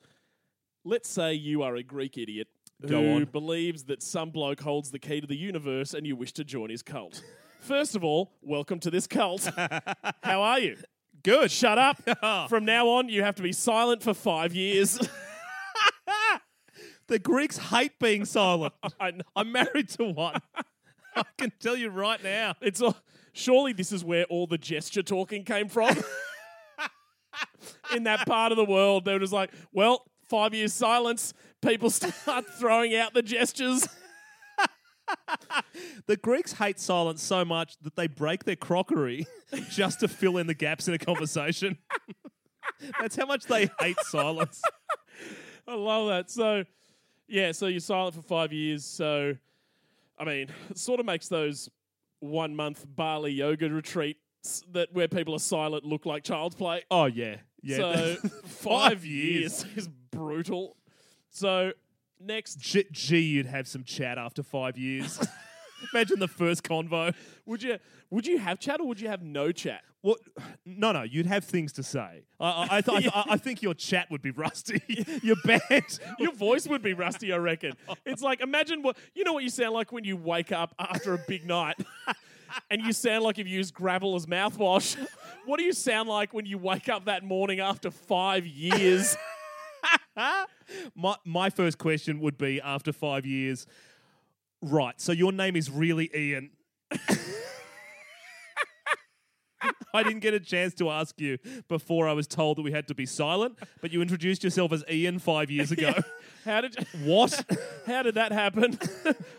let's say you are a Greek idiot Go who on. believes that some bloke holds the key to the universe and you wish to join his cult. First of all, welcome to this cult. How are you? Good. Shut up. Oh. From now on, you have to be silent for five years. The Greeks hate being silent. I know. I'm married to one. I can tell you right now. It's all, surely this is where all the gesture talking came from. In that part of the world, they were just like, well, five years silence, people start throwing out the gestures. The Greeks hate silence so much that they break their crockery just to fill in the gaps in a conversation. That's how much they hate silence. I love that. So, yeah, so you're silent for five years. So, I mean, it sort of makes those one month Bali yoga retreats that where people are silent look like child's play. Oh yeah, yeah. So, five years is brutal. So, next, G- gee, you'd have some chat after five years. Imagine the first convo. would you would you have chat or would you have no chat? What? No, no. You'd have things to say. I, I, I, th- I, I think your chat would be rusty. your band. Your voice would be rusty, I reckon. It's like imagine what you know what you sound like when you wake up after a big night, and you sound like you've used gravel as mouthwash. What do you sound like when you wake up that morning after five years? My my first question would be after five years. Right. So your name is really Ian. I didn't get a chance to ask you before I was told that we had to be silent, but you introduced yourself as Ian five years ago. How did What? how did that happen?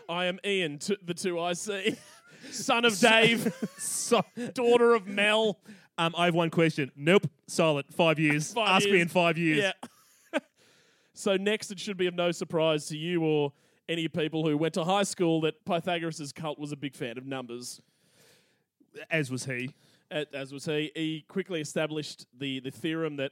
I am Ian, t- the two I see, son of Dave, so, daughter of Mel. um, I have one question. Nope. Silent. Five years. Five Ask me in five years. Yeah. so next, it should be of no surprise to you or any people who went to high school that Pythagoras' cult was a big fan of numbers. As was he. As was he, he quickly established the, the theorem that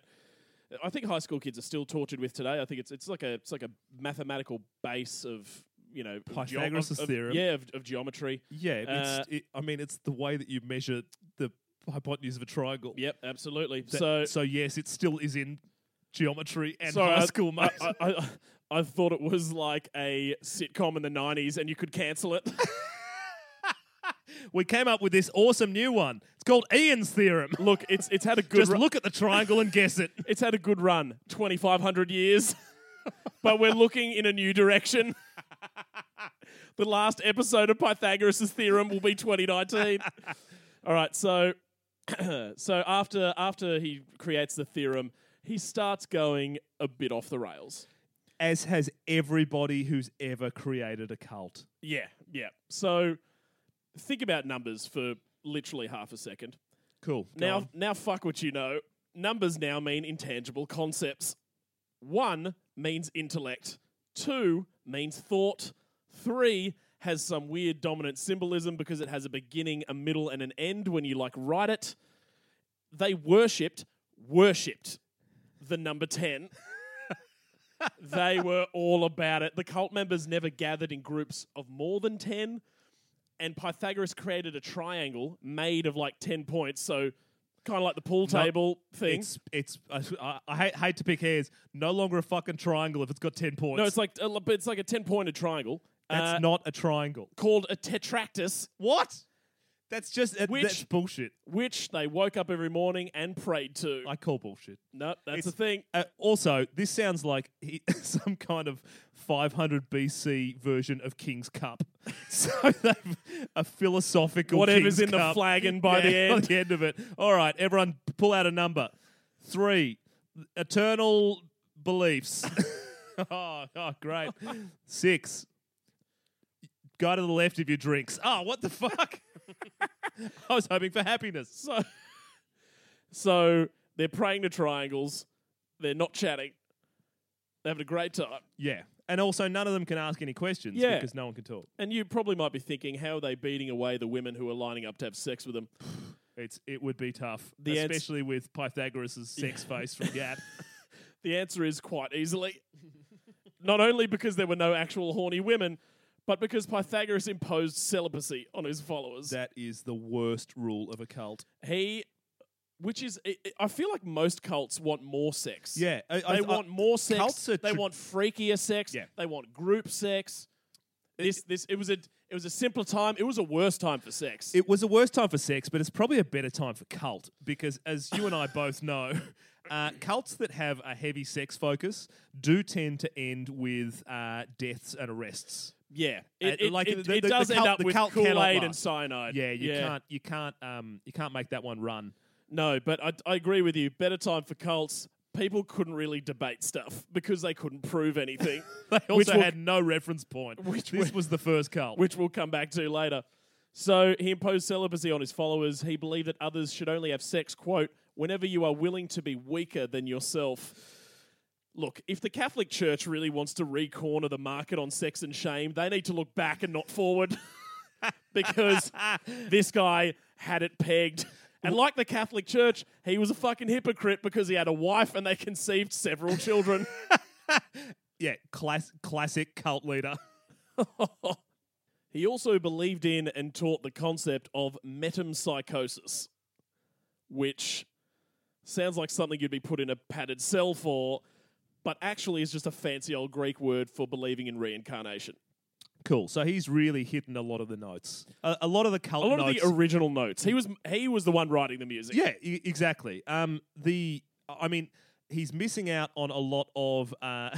I think high school kids are still tortured with today. I think it's it's like a it's like a mathematical base of you know Pythagoras' theorem. yeah, of, of geometry. Yeah. Uh, It's, it, I mean, it's the way that you measure the hypotenuse of a triangle. Yep, absolutely. That- so so yes, it still is in geometry and Sorry, high school. I, I, I, I thought it was like a sitcom in the '90s, and you could cancel it. we came up with this awesome new one. It's called Ian's theorem. look, it's it's had a good Just ru- look at the triangle and guess it. it's had a good run, 2,500 years, but we're looking in a new direction. the last episode of Pythagoras' theorem will be 2019. All right, so so after after he creates the theorem, he starts going a bit off the rails. As has everybody who's ever created a cult. Yeah, yeah. So think about numbers for literally half a second. Cool. Now, on. now, fuck what you know. Numbers now mean intangible concepts. One means intellect. Two means thought. Three has some weird dominant symbolism because it has a beginning, a middle, and an end when you like write it. They worshipped, worshipped the number 10. they were all about it. The cult members never gathered in groups of more than 10 and Pythagoras created a triangle made of like 10 points. So, kind of like the pool table thing. It's it's I, I hate, hate to pick hairs. No longer a fucking triangle if it's got ten points. no, it's like, but it's like a 10 pointed triangle. that's uh, not a triangle. called a tetractys. What? That's just that- Which- that's bullshit. which they woke up every morning and prayed to. I call bullshit. no, that's It's- the thing. Uh, also, this sounds like he, some kind of 500 BC version of King's Cup. so they've a philosophical Whatever's King's in the Cup. flagon by the Yeah, end. By the end of it. All right, everyone, pull out a number. Three. Eternal beliefs. oh, oh, great. Six. Go to the left of your drinks. Oh, what the fuck? I was hoping for happiness. So, so they're praying to triangles. They're not chatting. They're having a great time. Yeah. And also, none of them can ask any questions Yeah. because no one can talk. And you probably might be thinking, how are they beating away the women who are lining up to have sex with them? It's it would be tough, The ans- especially with Pythagoras' sex face from Gap. The answer is quite easily. Not only because there were no actual horny women, but because Pythagoras imposed celibacy on his followers. that is the worst rule of a cult. he, which is, I- feel like most cults want more sex. Yeah, I, They I- want I- more sex. cults they tra- want freakier sex. Yeah. They want group sex. This, this, it was a, it was a simpler time. It was a worse time for sex. It was a worse time for sex, but it's probably a better time for cult because, as you and I both know, uh, cults that have a heavy sex focus do tend to end with uh, deaths and arrests. Yeah, Uh, it, it, like it, the- it the- the does end cult- up with Kool Aid and cyanide. Yeah, you can't, you can't, um, you can't make that one run. No, but I, I agree with you. Better time for cults. People couldn't really debate stuff because they couldn't prove anything, They Which also will- had no reference point. Which this was the first cult. which we'll come back to later. So he imposed celibacy on his followers. He believed that others should only have sex, quote, whenever you are willing to be weaker than yourself. Look, if the Catholic Church really wants to re-corner the market on sex and shame, they need to look back and not forward. because this guy had it pegged. And like the Catholic Church, he was a fucking hypocrite because he had a wife and they conceived several children. yeah, class, classic cult leader. He also believed in and taught the concept of metempsychosis, which sounds like something you'd be put in a padded cell for, but actually is just a fancy old Greek word for believing in reincarnation. Cool. So he's really hitting a lot of the notes. A, a lot of the cult A lot notes. of the original notes. He was he was the one writing the music. yeah, e- exactly. Um, the I mean, he's missing out on a lot of uh,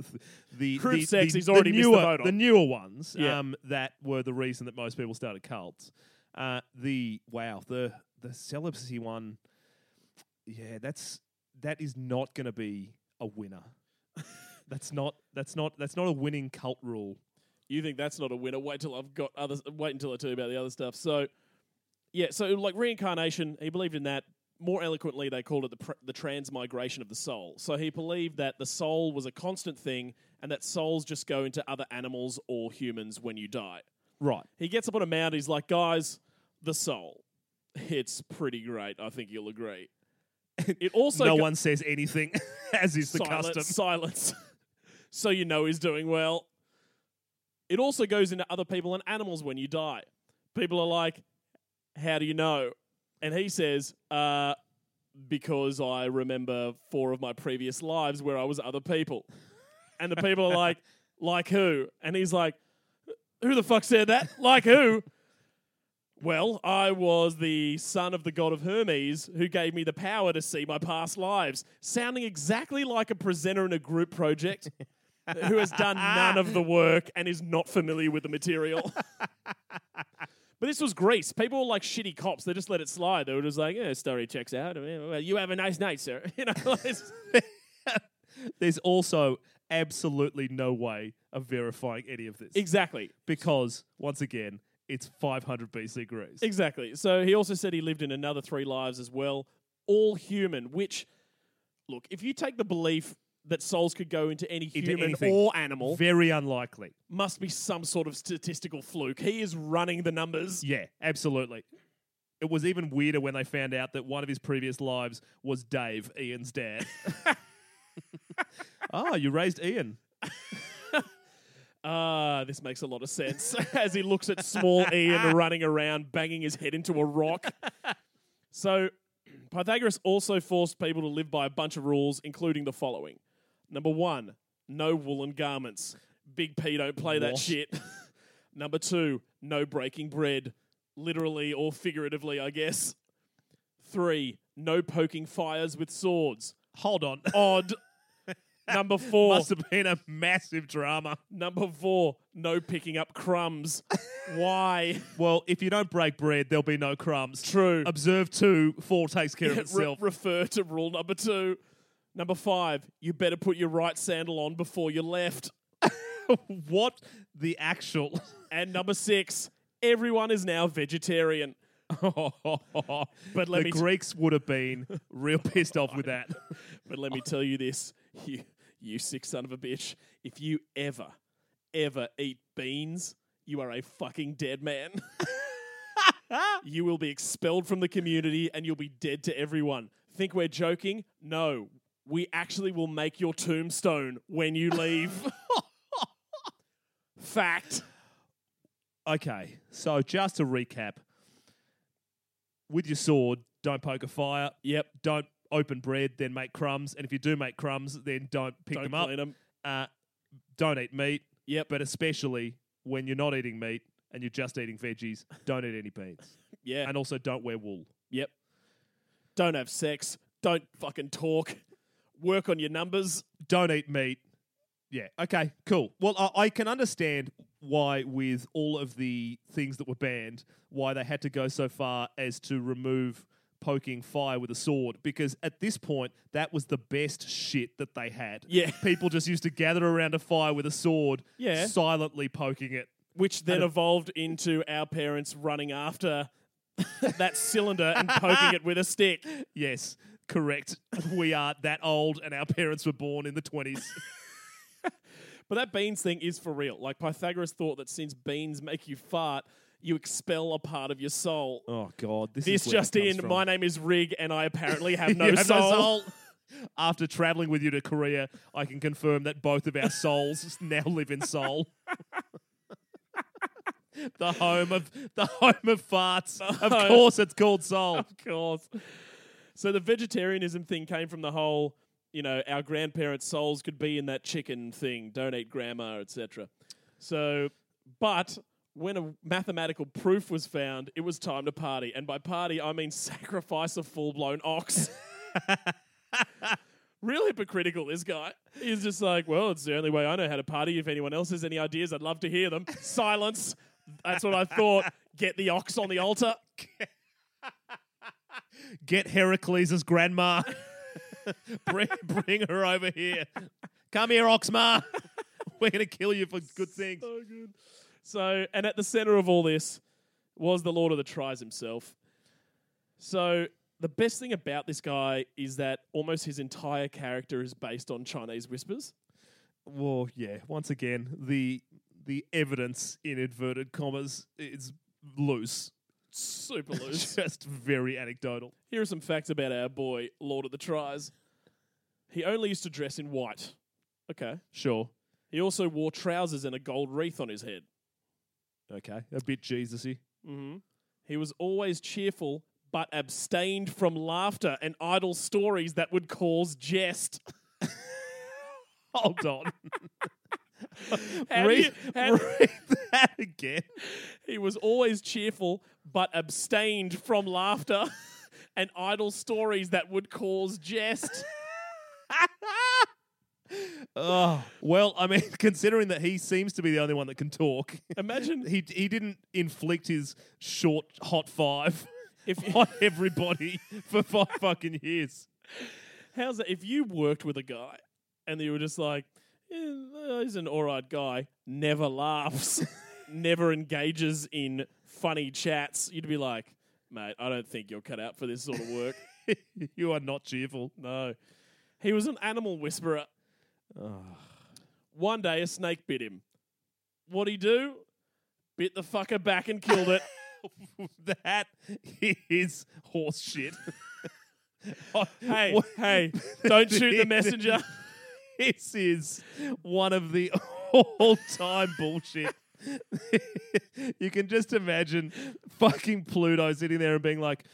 the Group the, sex, the, he's already the missed the newer, boat on. the newer ones. Yeah. Um, that were the reason that most people started cults. Uh, the wow, the the celibacy one. Yeah, that's that is not going to be a winner. that's not that's not that's not a winning cult rule. You think that's not a winner? Wait till I've got others. Wait until I tell you about the other stuff. So, yeah. So like reincarnation, he believed in that. More eloquently, they called it the, pr- the transmigration of the soul. So he believed that the soul was a constant thing, and that souls just go into other animals or humans when you die. Right. He gets up on a mount. He's like, guys, the soul. It's pretty great. I think you'll agree. It also no go- one says anything, as is the silence, custom. silence. so you know he's doing well. It also goes into other people and animals when you die. People are like, How do you know? And he says, uh, Because I remember four of my previous lives where I was other people. And the people are like, Like who? And he's like, Who the fuck said that? Like who? Well, I was the son of the god of Hermes who gave me the power to see my past lives, sounding exactly like a presenter in a group project who has done none of the work and is not familiar with the material. but this was Greece. People were like shitty cops. They just let it slide. They were just like, yeah, story checks out. Well, You have a nice night, sir. You know, it's- There's also absolutely no way of verifying any of this exactly. because, once again, it's 500 BC Greece. Exactly. So he also said he lived in another three lives as well, all human, which, look, if you take the belief that souls could go into any Into human anything. or animal, Very unlikely. must be some sort of statistical fluke. He is running the numbers. Yeah, absolutely. It was even weirder when they found out that one of his previous lives was Dave, Ian's dad. Ah, you raised Ian. Ah, this makes a lot of sense as he looks at small Ian running around, banging his head into a rock. So, Pythagoras also forced people to live by a bunch of rules, including the following Number one, no woolen garments. Big P don't play that What? shit. Number two, no breaking bread. literally or figuratively, I guess. Three, no poking fires with swords. Hold on. Odd. Number four, Must have been a massive drama. number four, no picking up crumbs. Why? Well, if you don't break bread, there'll be no crumbs. True. Observe two, four takes care of Re- itself. refer to rule number two. Number five, you better put your right sandal on before you left. what the actual? And number six, everyone is now vegetarian. but let the me t- Greeks would have been real pissed off with that. But let me tell you this, you, you sick son of a bitch. If you ever, ever eat beans, you are a fucking dead man. you will be expelled from the community and you'll be dead to everyone. Think we're joking? No. We actually will make your tombstone when you leave. Fact. Okay, so just to recap, with your sword, don't poke a fire. Yep. Don't open bread, then make crumbs. And if you do make crumbs, then don't pick Don't them up. clean 'em. Uh, don't eat meat. Yep. But especially when you're not eating meat and you're just eating veggies, don't eat any beans. Yeah. And also don't wear wool. Yep. Don't have sex. Don't fucking talk. Work on your numbers. don't eat meat. Yeah. Okay. Cool. Well, I, I can understand why, with all of the things that were banned, why they had to go so far as to remove poking fire with a sword. Because at this point, that was the best shit that they had. Yeah. People just used to gather around a fire with a sword, Yeah. silently poking it. Which then evolved into our parents running after that cylinder and poking it with a stick. Yes. Correct. we are that old, and our parents were born in the twenties. But that beans thing is for real. Like Pythagoras thought that since beans make you fart, you expel a part of your soul. oh God! This, this is where it just comes in, from. my name is Rig, and I apparently have no You have soul. After traveling with you to Korea, I can confirm that both of our souls now live in Seoul. the home of the home of farts. Of home- course, it's called Seoul. Of course. So the vegetarianism thing came from the whole, you know, our grandparents' souls could be in that chicken thing, don't eat grandma, etc. So, but when a mathematical proof was found, it was time to party. And by party, I mean sacrifice a full blown ox. Real hypocritical, this guy. He's just like, well, it's the only way I know how to party. If anyone else has any ideas, I'd love to hear them. Silence. That's what I thought. Get the ox on the altar. Get Heracles' grandma. bring, bring her over here. Come here, Oxma. We're gonna kill you for good things. so good. So, and at the center of all this was the Lord of the Tries himself. So, the best thing about this guy is that almost his entire character is based on Chinese whispers. Well, yeah. Once again, the the evidence in inverted commas is loose. Super loose. Just very anecdotal. Here are some facts about our boy, Lord of the Tries. He only used to dress in white. Okay. Sure. He also wore trousers and a gold wreath on his head. Okay. A bit Jesus-y. hmm He was always cheerful, but abstained from laughter and idle stories that would cause jest. Hold on. Read, you- read that again. He was always cheerful, but abstained from laughter and idle stories that would cause jest. Oh, well, I mean, considering that he seems to be the only one that can talk, Imagine he he didn't inflict his short hot five if on everybody for five fucking years. how's that if you worked with a guy and you were just like, "Yeah, uh, he's an alright guy, never laughs, never engages in funny chats, you'd be like, mate, I don't think you're cut out for this sort of work. you are not cheerful. No. He was an animal whisperer. One day a snake bit him. What'd he do? Bit the fucker back and killed it. that is horse shit. Oh, hey, hey, don't shoot the messenger. This is one of the all-time bullshit. you can just imagine fucking Pluto sitting there and being like,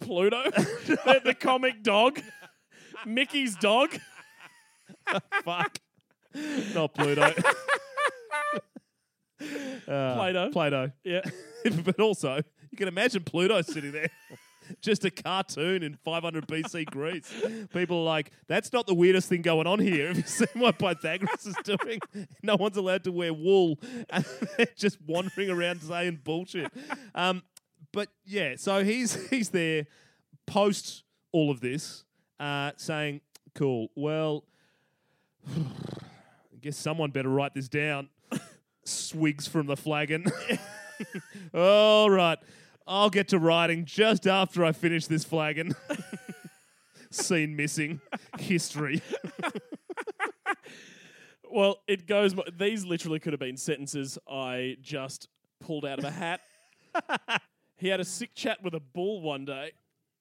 Pluto, the, the comic dog, Mickey's dog. "Fuck, not Pluto." Uh, Plato. Plato. Yeah, but also, You can imagine Pluto sitting there. Just a cartoon in 500 BC Greece. People are like, that's not the weirdest thing going on here. Have you seen what Pythagoras is doing? No one's allowed to wear wool. And they're just wandering around saying bullshit. Um, but yeah, so he's he's there post all of this, uh, saying, cool, well, I guess someone better write this down. Swigs from the flagon. All right. I'll get to writing just after I finish this flagon. Scene missing. History. Well, it goes. These literally could have been sentences I just pulled out of a hat. he had a sick chat with a bull one day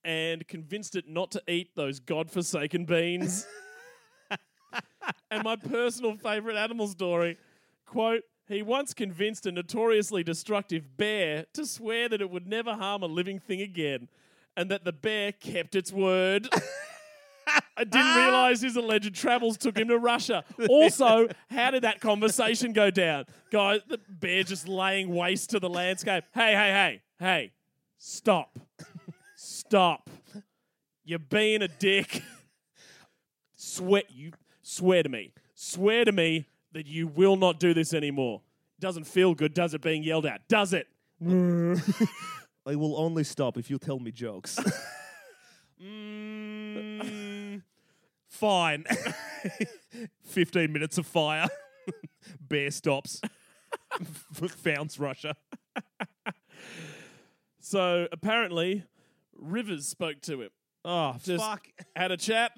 and convinced it not to eat those godforsaken beans. And my personal favorite animal story quote, he once convinced a notoriously destructive bear to swear that it would never harm a living thing again and that the bear kept its word. I didn't ah. realize his alleged travels took him to Russia. Also, how did that conversation go down? Guy, the bear just laying waste to the landscape. Hey, hey, hey, hey, stop. Stop. You're being a dick. Sweat, you swear to me. Swear to me that you will not do this anymore. Doesn't feel good, does it being yelled at? Does it? I will only stop if you tell me jokes. Mm, fine. 15 minutes of fire. Bear stops. Founds Russia. So apparently, Rivers spoke to him. Oh, Just fuck. had a chat.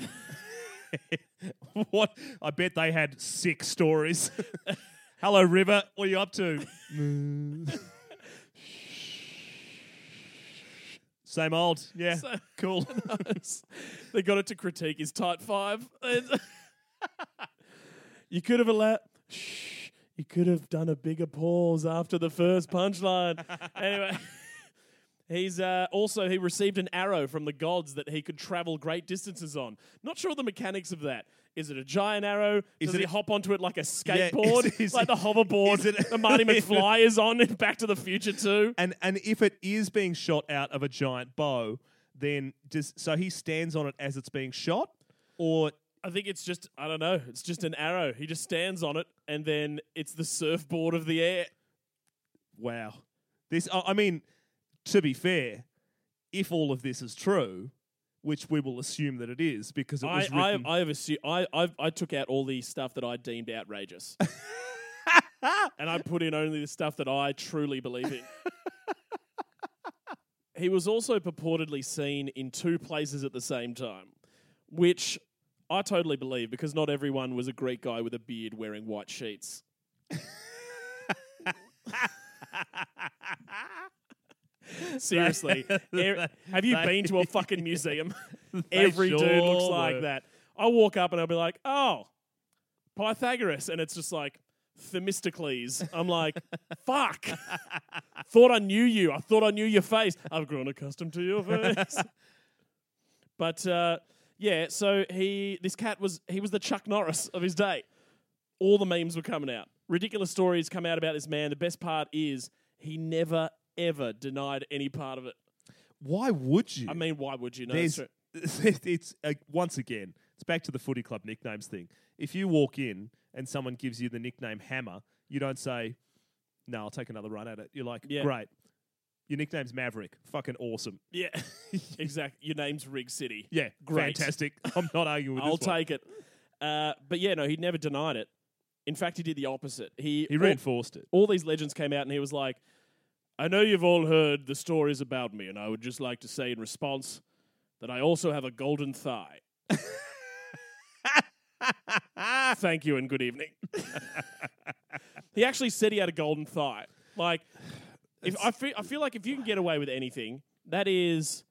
what? I bet they had six stories. Hello, River. What are you up to? Same old. Yeah. So- cool. they got it to critique his tight five. You could have allowed. Shh. You could have done a bigger pause after the first punchline. anyway, he's uh, also he received an arrow from the gods that he could travel great distances on. Not sure the mechanics of that. Is it a giant arrow? Is Does it he a- hop onto it like a is- skateboard, is like it- the hoverboard is it- that Marty McFly is on in Back to the Future too? and and if it is being shot out of a giant bow, then does so he stands on it as it's being shot, or I think it's just I don't know. It's just an arrow. He just stands on it, and then it's the surfboard of the air. wow, this. I I mean, to be fair, if all of this is true, which we will assume that it is, because it was I written. I have assu- I I've, I took out all the stuff that I deemed outrageous, and I put in only the stuff that I truly believe in. he was also purportedly seen in two places at the same time, which I totally believe because not everyone was a Greek guy with a beard wearing white sheets. Seriously, er- have you been to a fucking museum? Every dude looks like were. that. I walk up and I'll be like, "Oh, Pythagoras," and it's just like Themistocles. I'm like, "Fuck!" thought I knew you. I thought I knew your face. I've grown accustomed to your face. but uh, yeah, so he this cat was he was the Chuck Norris of his day. All the memes were coming out. Ridiculous stories come out about this man. The best part is he never ever denied any part of it. why would you? I mean, why would you know? There's, It's true. it's uh, once again, it's back to the footy club nicknames thing. If you walk in and someone gives you the nickname Hammer, you don't say, "No, I'll take another run at it." You're like, Yeah. "Great, your nickname's Maverick, fucking awesome." Yeah, exactly. Your name's Rig City. Yeah, Great. fantastic. I'm not arguing with I'll this one. take it. Uh, but yeah, no, he never denied it. In fact, he did the opposite. He He all- reinforced it. all these legends came out and he was like, I know you've all heard the stories about me, and I would just like to say in response that I also have a golden thigh. Thank you and good evening. he actually said he had a golden thigh. Like, if I feel, I feel like if you can get away with anything, that is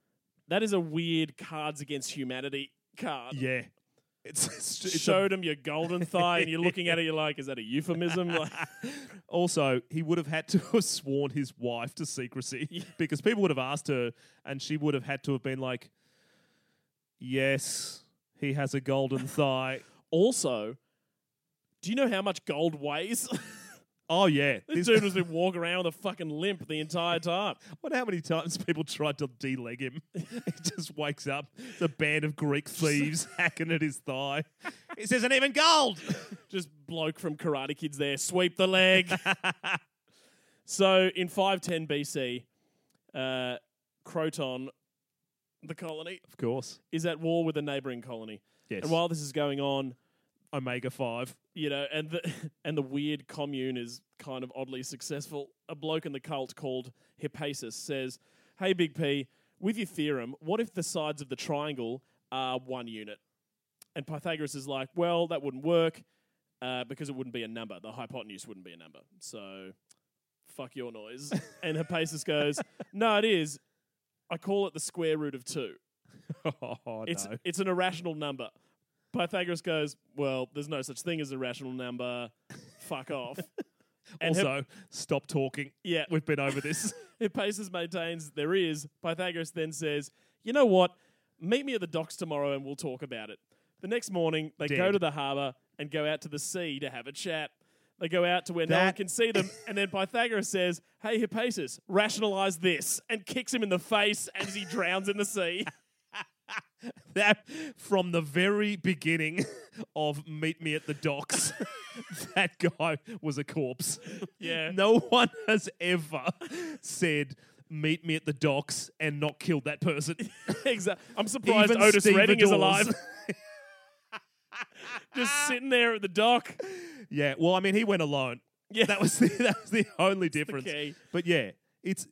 that is a weird Cards Against Humanity card. Yeah, it's, it's, it's a- Showed him your golden thigh, and you're looking at it, you're like, is that a euphemism? Like, Also, he would have had to have sworn his wife to secrecy because people would have asked her, and she would have had to have been like, "Yes, he has a golden thigh." Also, do you know how much gold weighs? Oh yeah, This dude was been walking around with a fucking limp the entire time. What how many times people tried to deleg him? he just wakes up. It's a band of Greek thieves hacking at his thigh. This isn't even gold. Just bloke from Karate Kids there, sweep the leg. so in 510 BC, uh, Croton, the colony, Of course. is at war with a neighboring colony. Yes. And while this is going on, Omega five. You know, and the and the weird commune is kind of oddly successful. A bloke in the cult called Hippasus says, "Hey, Big P, with your theorem, what if the sides of the triangle are one unit?" And Pythagoras is like, "Well, that wouldn't work uh, because it wouldn't be a number. The hypotenuse wouldn't be a number. So, fuck your noise." and Hippasus goes, "No, it is. I call it the square root of two. Oh It's no. it's an irrational number. Pythagoras goes, well, there's no such thing as a rational number. Fuck off. And Hip- Also, stop talking. yeah, We've been over this. Hippasus maintains there is. Pythagoras then says, you know what? Meet me at the docks tomorrow and we'll talk about it. The next morning, they go to the harbour and go out to the sea to have a chat. They go out to where no one can see them, and then Pythagoras says, "Hey, Hippasus, rationalize this," and kicks him in the face as he drowns in the sea. that from the very beginning of Meet Me at the Docks, that guy was a corpse. Yeah. No one has ever said Meet Me at the Docks and not killed that person. exactly. I'm surprised Even Otis Redding is alive. Just sitting there at the dock. yeah, well, I mean, he went alone. Yeah. That was the, that was the only difference. key. But yeah, it's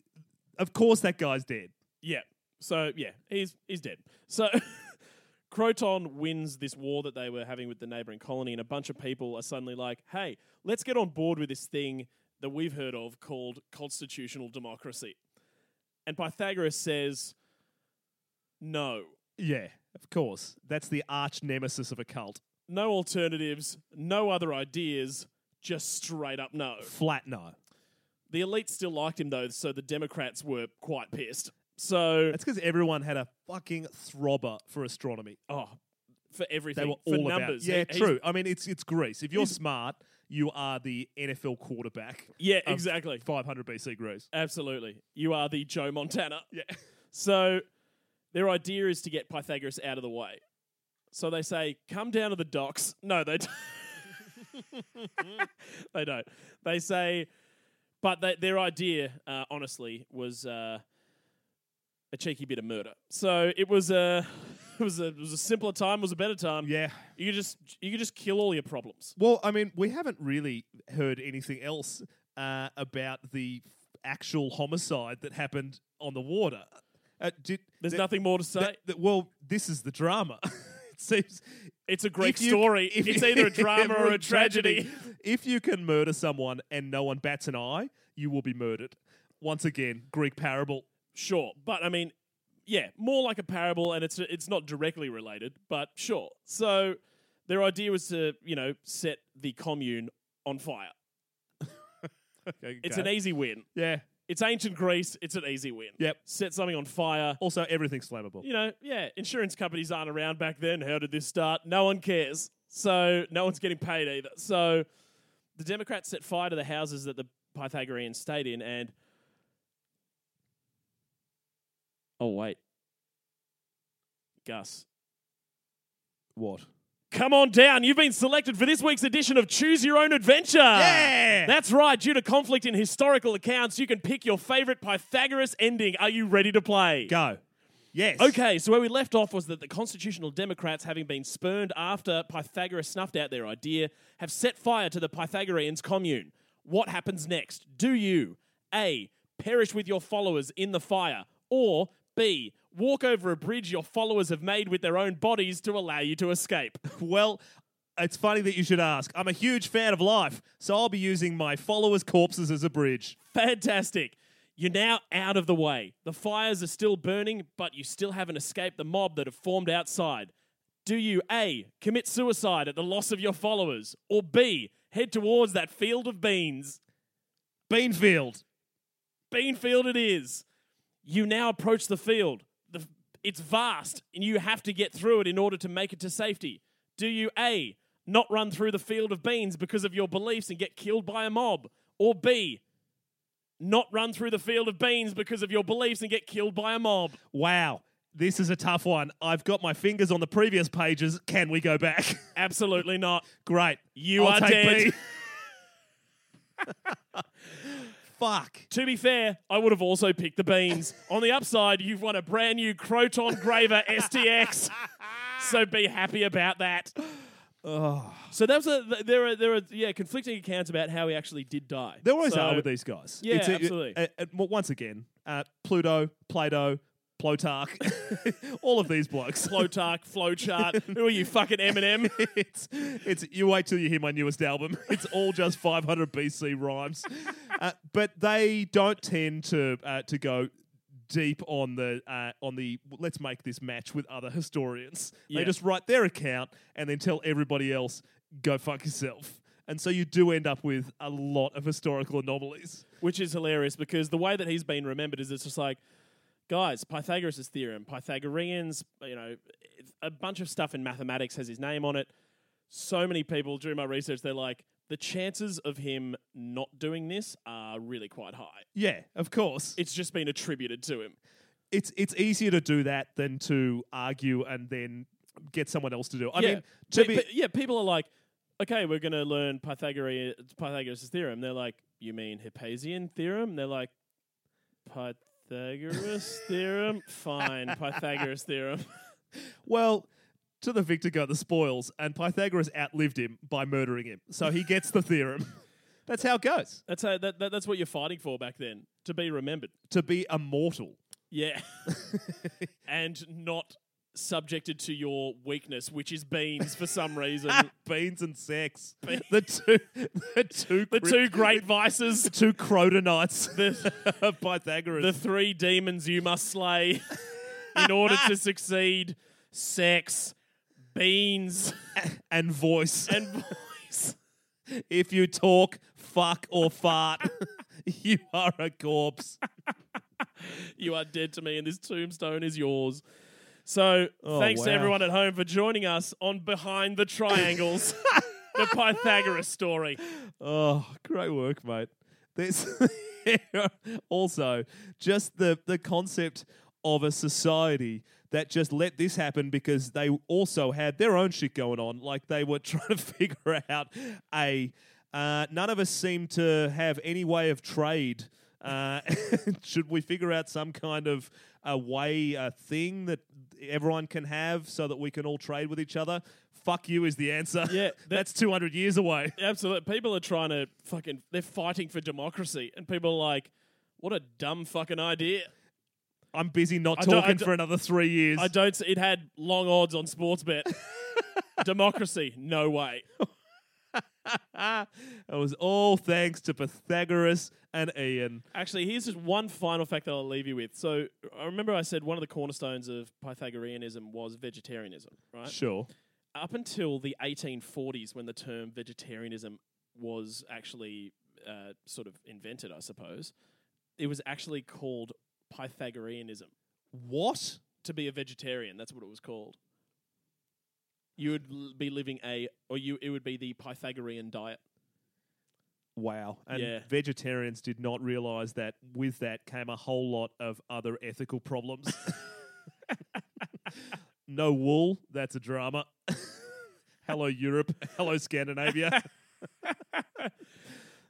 of course that guy's dead. Yeah. So yeah, he's he's dead. So Croton wins this war that they were having with the neighboring colony, and a bunch of people are suddenly like, "Hey, let's get on board with this thing that we've heard of called constitutional democracy." And Pythagoras says, "No, Yeah, of course. That's the arch nemesis of a cult. no alternatives, no other ideas, just straight up no." Flat no. The elite still liked him though, so the Democrats were quite pissed. So That's because everyone had a fucking throbber for astronomy. oh, for everything, They were for all numbers. about. Yeah, He- he's- true. I mean, it's it's Greece. If you're smart, you are the NFL quarterback. Yeah, of exactly. 500 BC Greece. Absolutely. You are the Joe Montana. Yeah. So their idea is to get Pythagoras out of the way. So they say, come down to the docks. No, they don't. they don't. They say, but they, their idea, uh, honestly, was uh, a cheeky bit of murder. So it was a. It was a it was a simpler time. It was a better time. Yeah. you could just you could just kill all your problems. Well, I mean, we haven't really heard anything else uh, about the actual homicide that happened on the water. Uh, did, There's th- nothing more to say. th- th- well, this is the drama. it seems it's a great you- story. if it's either a drama or a tragedy. If you can murder someone and no one bats an eye, you will be murdered. Once again, Greek parable. Sure, but I mean, yeah, more like a parable, and it's it's not directly related, but sure. So their idea was to you know set the commune on fire. Okay, It's an easy win. yeah. It's ancient Greece. It's an easy win. Yep. Set something on fire. Also, everything's flammable. You know, yeah. Insurance companies aren't around back then. How did this start? No one cares. So no one's getting paid either. So the Democrats set fire to the houses that the Pythagoreans stayed in, and oh wait, Gus, What? Come on down. You've been selected for this week's edition of Choose Your Own Adventure. Yeah! That's right. Due to conflict in historical accounts, you can pick your favorite Pythagoras ending. Are you ready to play? Go. Yes. Okay, so where we left off was that the constitutional Democrats, having been spurned after Pythagoras snuffed out their idea, have set fire to the Pythagoreans' commune. What happens next? Do you A. Perish with your followers in the fire, or B. Walk over a bridge your followers have made with their own bodies to allow you to escape? Well, it's funny that you should ask. I'm a huge fan of life, so I'll be using my followers' corpses as a bridge. Fantastic. You're now out of the way. The fires are still burning, but you still haven't escaped the mob that have formed outside. Do you A. commit suicide at the loss of your followers, or B. head towards that field of beans? Beanfield. Beanfield it is. You now approach the field. The, it's vast, and you have to get through it in order to make it to safety. Do you A. not run through the field of beans because of your beliefs and get killed by a mob? Or B, not run through the field of beans because of your beliefs and get killed by a mob? Wow. This is a tough one. I've got my fingers on the previous pages. Can we go back? Absolutely not. Great. You I'll are dead. Fuck. To be fair, I would have also picked the beans. On the upside, you've won a brand new Croton Graver STX. so be happy about that. So that was a there are there are yeah conflicting accounts about how he actually did die. There always So- are with these guys. Yeah, a- absolutely. a- a- once again, uh, Pluto, Plato, Plutarch, all of these blokes. Plutarch, flowchart. Who are you, fucking Eminem? it's it's you wait till you hear my newest album. It's all just 500 BC rhymes, uh, but they don't tend to uh, to go deep on the uh, on the let's make this match with other historians. Yeah. They just write their account and then tell everybody else go fuck yourself. And so you do end up with a lot of historical anomalies. Which is hilarious because the way that he's been remembered is it's just like, guys, Pythagoras' theorem, Pythagoreans, you know, a bunch of stuff in mathematics has his name on it. So many people during my research, they're like, the chances of him not doing this are really quite high. Yeah, of course. It's just been attributed to him. it's it's easier to do that than to argue and then get someone else to do it. I yeah, mean, to pe- be, pe- yeah, people are like, okay, we're going to learn Pythagorean Pythagoras' theorem. They're like, you mean Hippasian theorem? They're like, Pythagoras theorem? Fine, Pythagoras theorem. well, to the victor go the spoils, and Pythagoras outlived him by murdering him, so he gets the theorem. That's how it goes. That's how, that, that, that's what you're fighting for back then, to be remembered. To be immortal. Yeah, and not subjected to your weakness, which is beans for some reason. Beans and sex. The two, the two, the two great vices, the two crotonites the of Pythagoras. the three demons you must slay in order to succeed: sex, beans, and voice. and voice. if you talk, fuck, or fart, you are a corpse. You are dead to me, and this tombstone is yours. So, Oh, thanks to everyone at home for joining us on Behind the Triangles, the Pythagoras story. Oh, great work, mate. There's also just the the concept of a society that just let this happen because they also had their own shit going on. Like they were trying to figure out a. Uh, none of us seem to have any way of trade. Uh, should we figure out some kind of a way, a thing that everyone can have so that we can all trade with each other? Fuck you is the answer. Yeah, that- that's 200 years away. Absolutely. People are trying to fucking, they're fighting for democracy, and people are like, what a dumb fucking idea. I'm busy not I don't- I talking don't- for another three years. I don't, it had long odds on sports bet. democracy, no way. it was all thanks to Pythagoras and Ian. Actually, here's just one final fact that I'll leave you with. So, I remember I said one of the cornerstones of Pythagoreanism was vegetarianism, right? Sure. Up until the 1840s, when the term vegetarianism was actually uh, sort of invented, I suppose, it was actually called Pythagoreanism. What? To be a vegetarian, that's what it was called. You would be living a, or you it would be the Pythagorean diet. Wow. And Yeah. vegetarians did not realize that with that came a whole lot of other ethical problems. no wool, that's a drama. Hello, Europe. Hello, Scandinavia.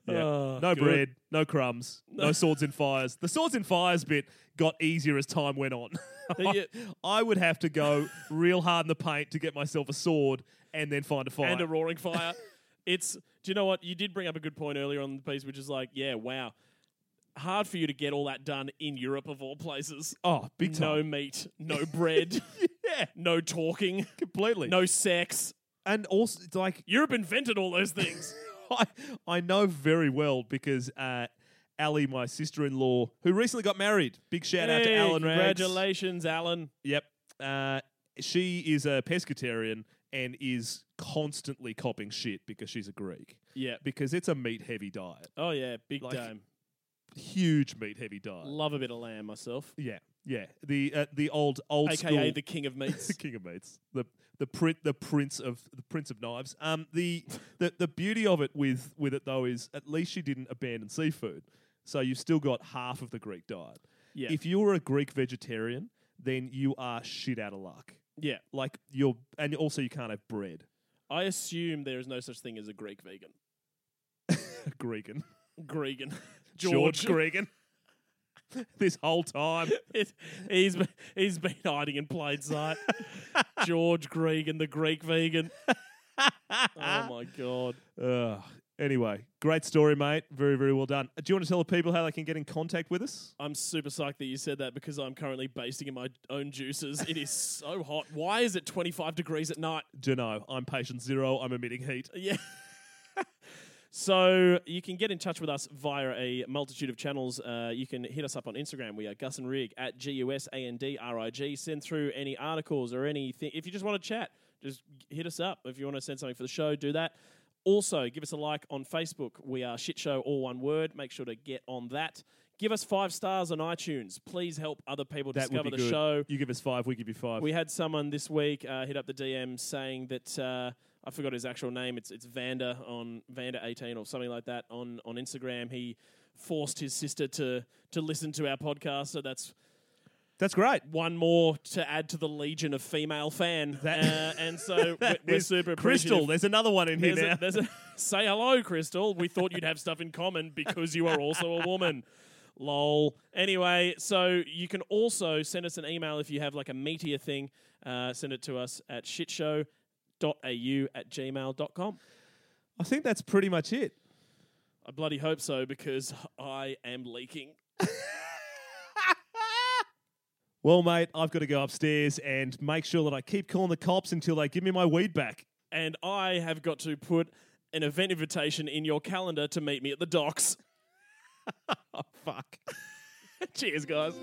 Yeah. Oh, no good. bread, no crumbs, no swords and fires. The swords and fires bit got easier as time went on. Yeah. I would have to go real hard in the paint to get myself a sword and then find a fire. and a roaring fire. it's do you know what you did bring up a good point earlier on the piece, which is like, yeah, wow, hard for you to get all that done in Europe of all places. oh, big time. No meat, no bread, yeah, no talking, completely. no sex. and also it's like Europe invented all those things. I, I know very well because uh, Ali, my sister-in-law, who recently got married. Big shout out to Hey, Alan Rags. Congratulations, Alan. Yep. Uh, she is a pescatarian and is constantly copping shit because she's a Greek. Yeah. Because it's a meat-heavy diet, Oh yeah, big Like- time. huge meat-heavy diet. Love a bit of lamb myself. Yeah, yeah. The uh, the old old AKA school the king of meats. The king of meats, the the print the prince of the prince of knives. Um, the the the beauty of it with with it though is at least she didn't abandon seafood, so you've still got half of the Greek diet. Yeah. If you were a Greek vegetarian, then you are shit out of luck. Yeah. Like you're, and also you can't have bread. I assume there is no such thing as a Greek vegan. Gregan. Gregan. George George. Gregan. this whole time. It- he's been, hiding in plain sight. George Gregan, the Greek vegan. oh my god! Ugh. Anyway, great story, mate. Very, very well done. Uh, do you want to tell the people how they can get in contact with us? I'm super psyched that you said that because I'm currently basting in my own juices. It is so hot. Why is it 25 degrees at night? Dunno. I'm patient zero. I'm emitting heat. Yeah. So you can get in touch with us via a multitude of channels. Uh, you can hit us up on Instagram. We are Gus and Rig at G U S A N D R I G. Send through any articles or anything. If you just want to chat, just hit us up. If you want to send something for the show, do that. Also, give us a like on Facebook. We are Shit Show, all one word. Make sure to get on that. Give us five stars on iTunes. Please help other people That would discover be the good. show. You give us five, we give you five. We had someone this week uh, hit up the DM saying that uh, I forgot his actual name. It's it's Vander on Vander eighteen or something like that on on Instagram. He forced his sister to to listen to our podcast, so that's That's great. one more to add to the legion of female fan. That- uh, and so we're, we're super Crystal, there's another one in here There's now. a, there's a, say hello, Crystal. We thought you'd have stuff in common because you are also a woman. Lol. Anyway, so you can also send us an email if you have like a meteor thing. Uh, send it to us at shitshow.au at gmail.com. I think that's pretty much it. I bloody hope so because I am leaking. Well, mate, I've got to go upstairs and make sure that I keep calling the cops until they give me my weed back. And I have got to put an event invitation in your calendar to meet me at the docks. Oh, fuck. Cheers, guys.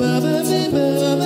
Ba-ba-ba-ba-ba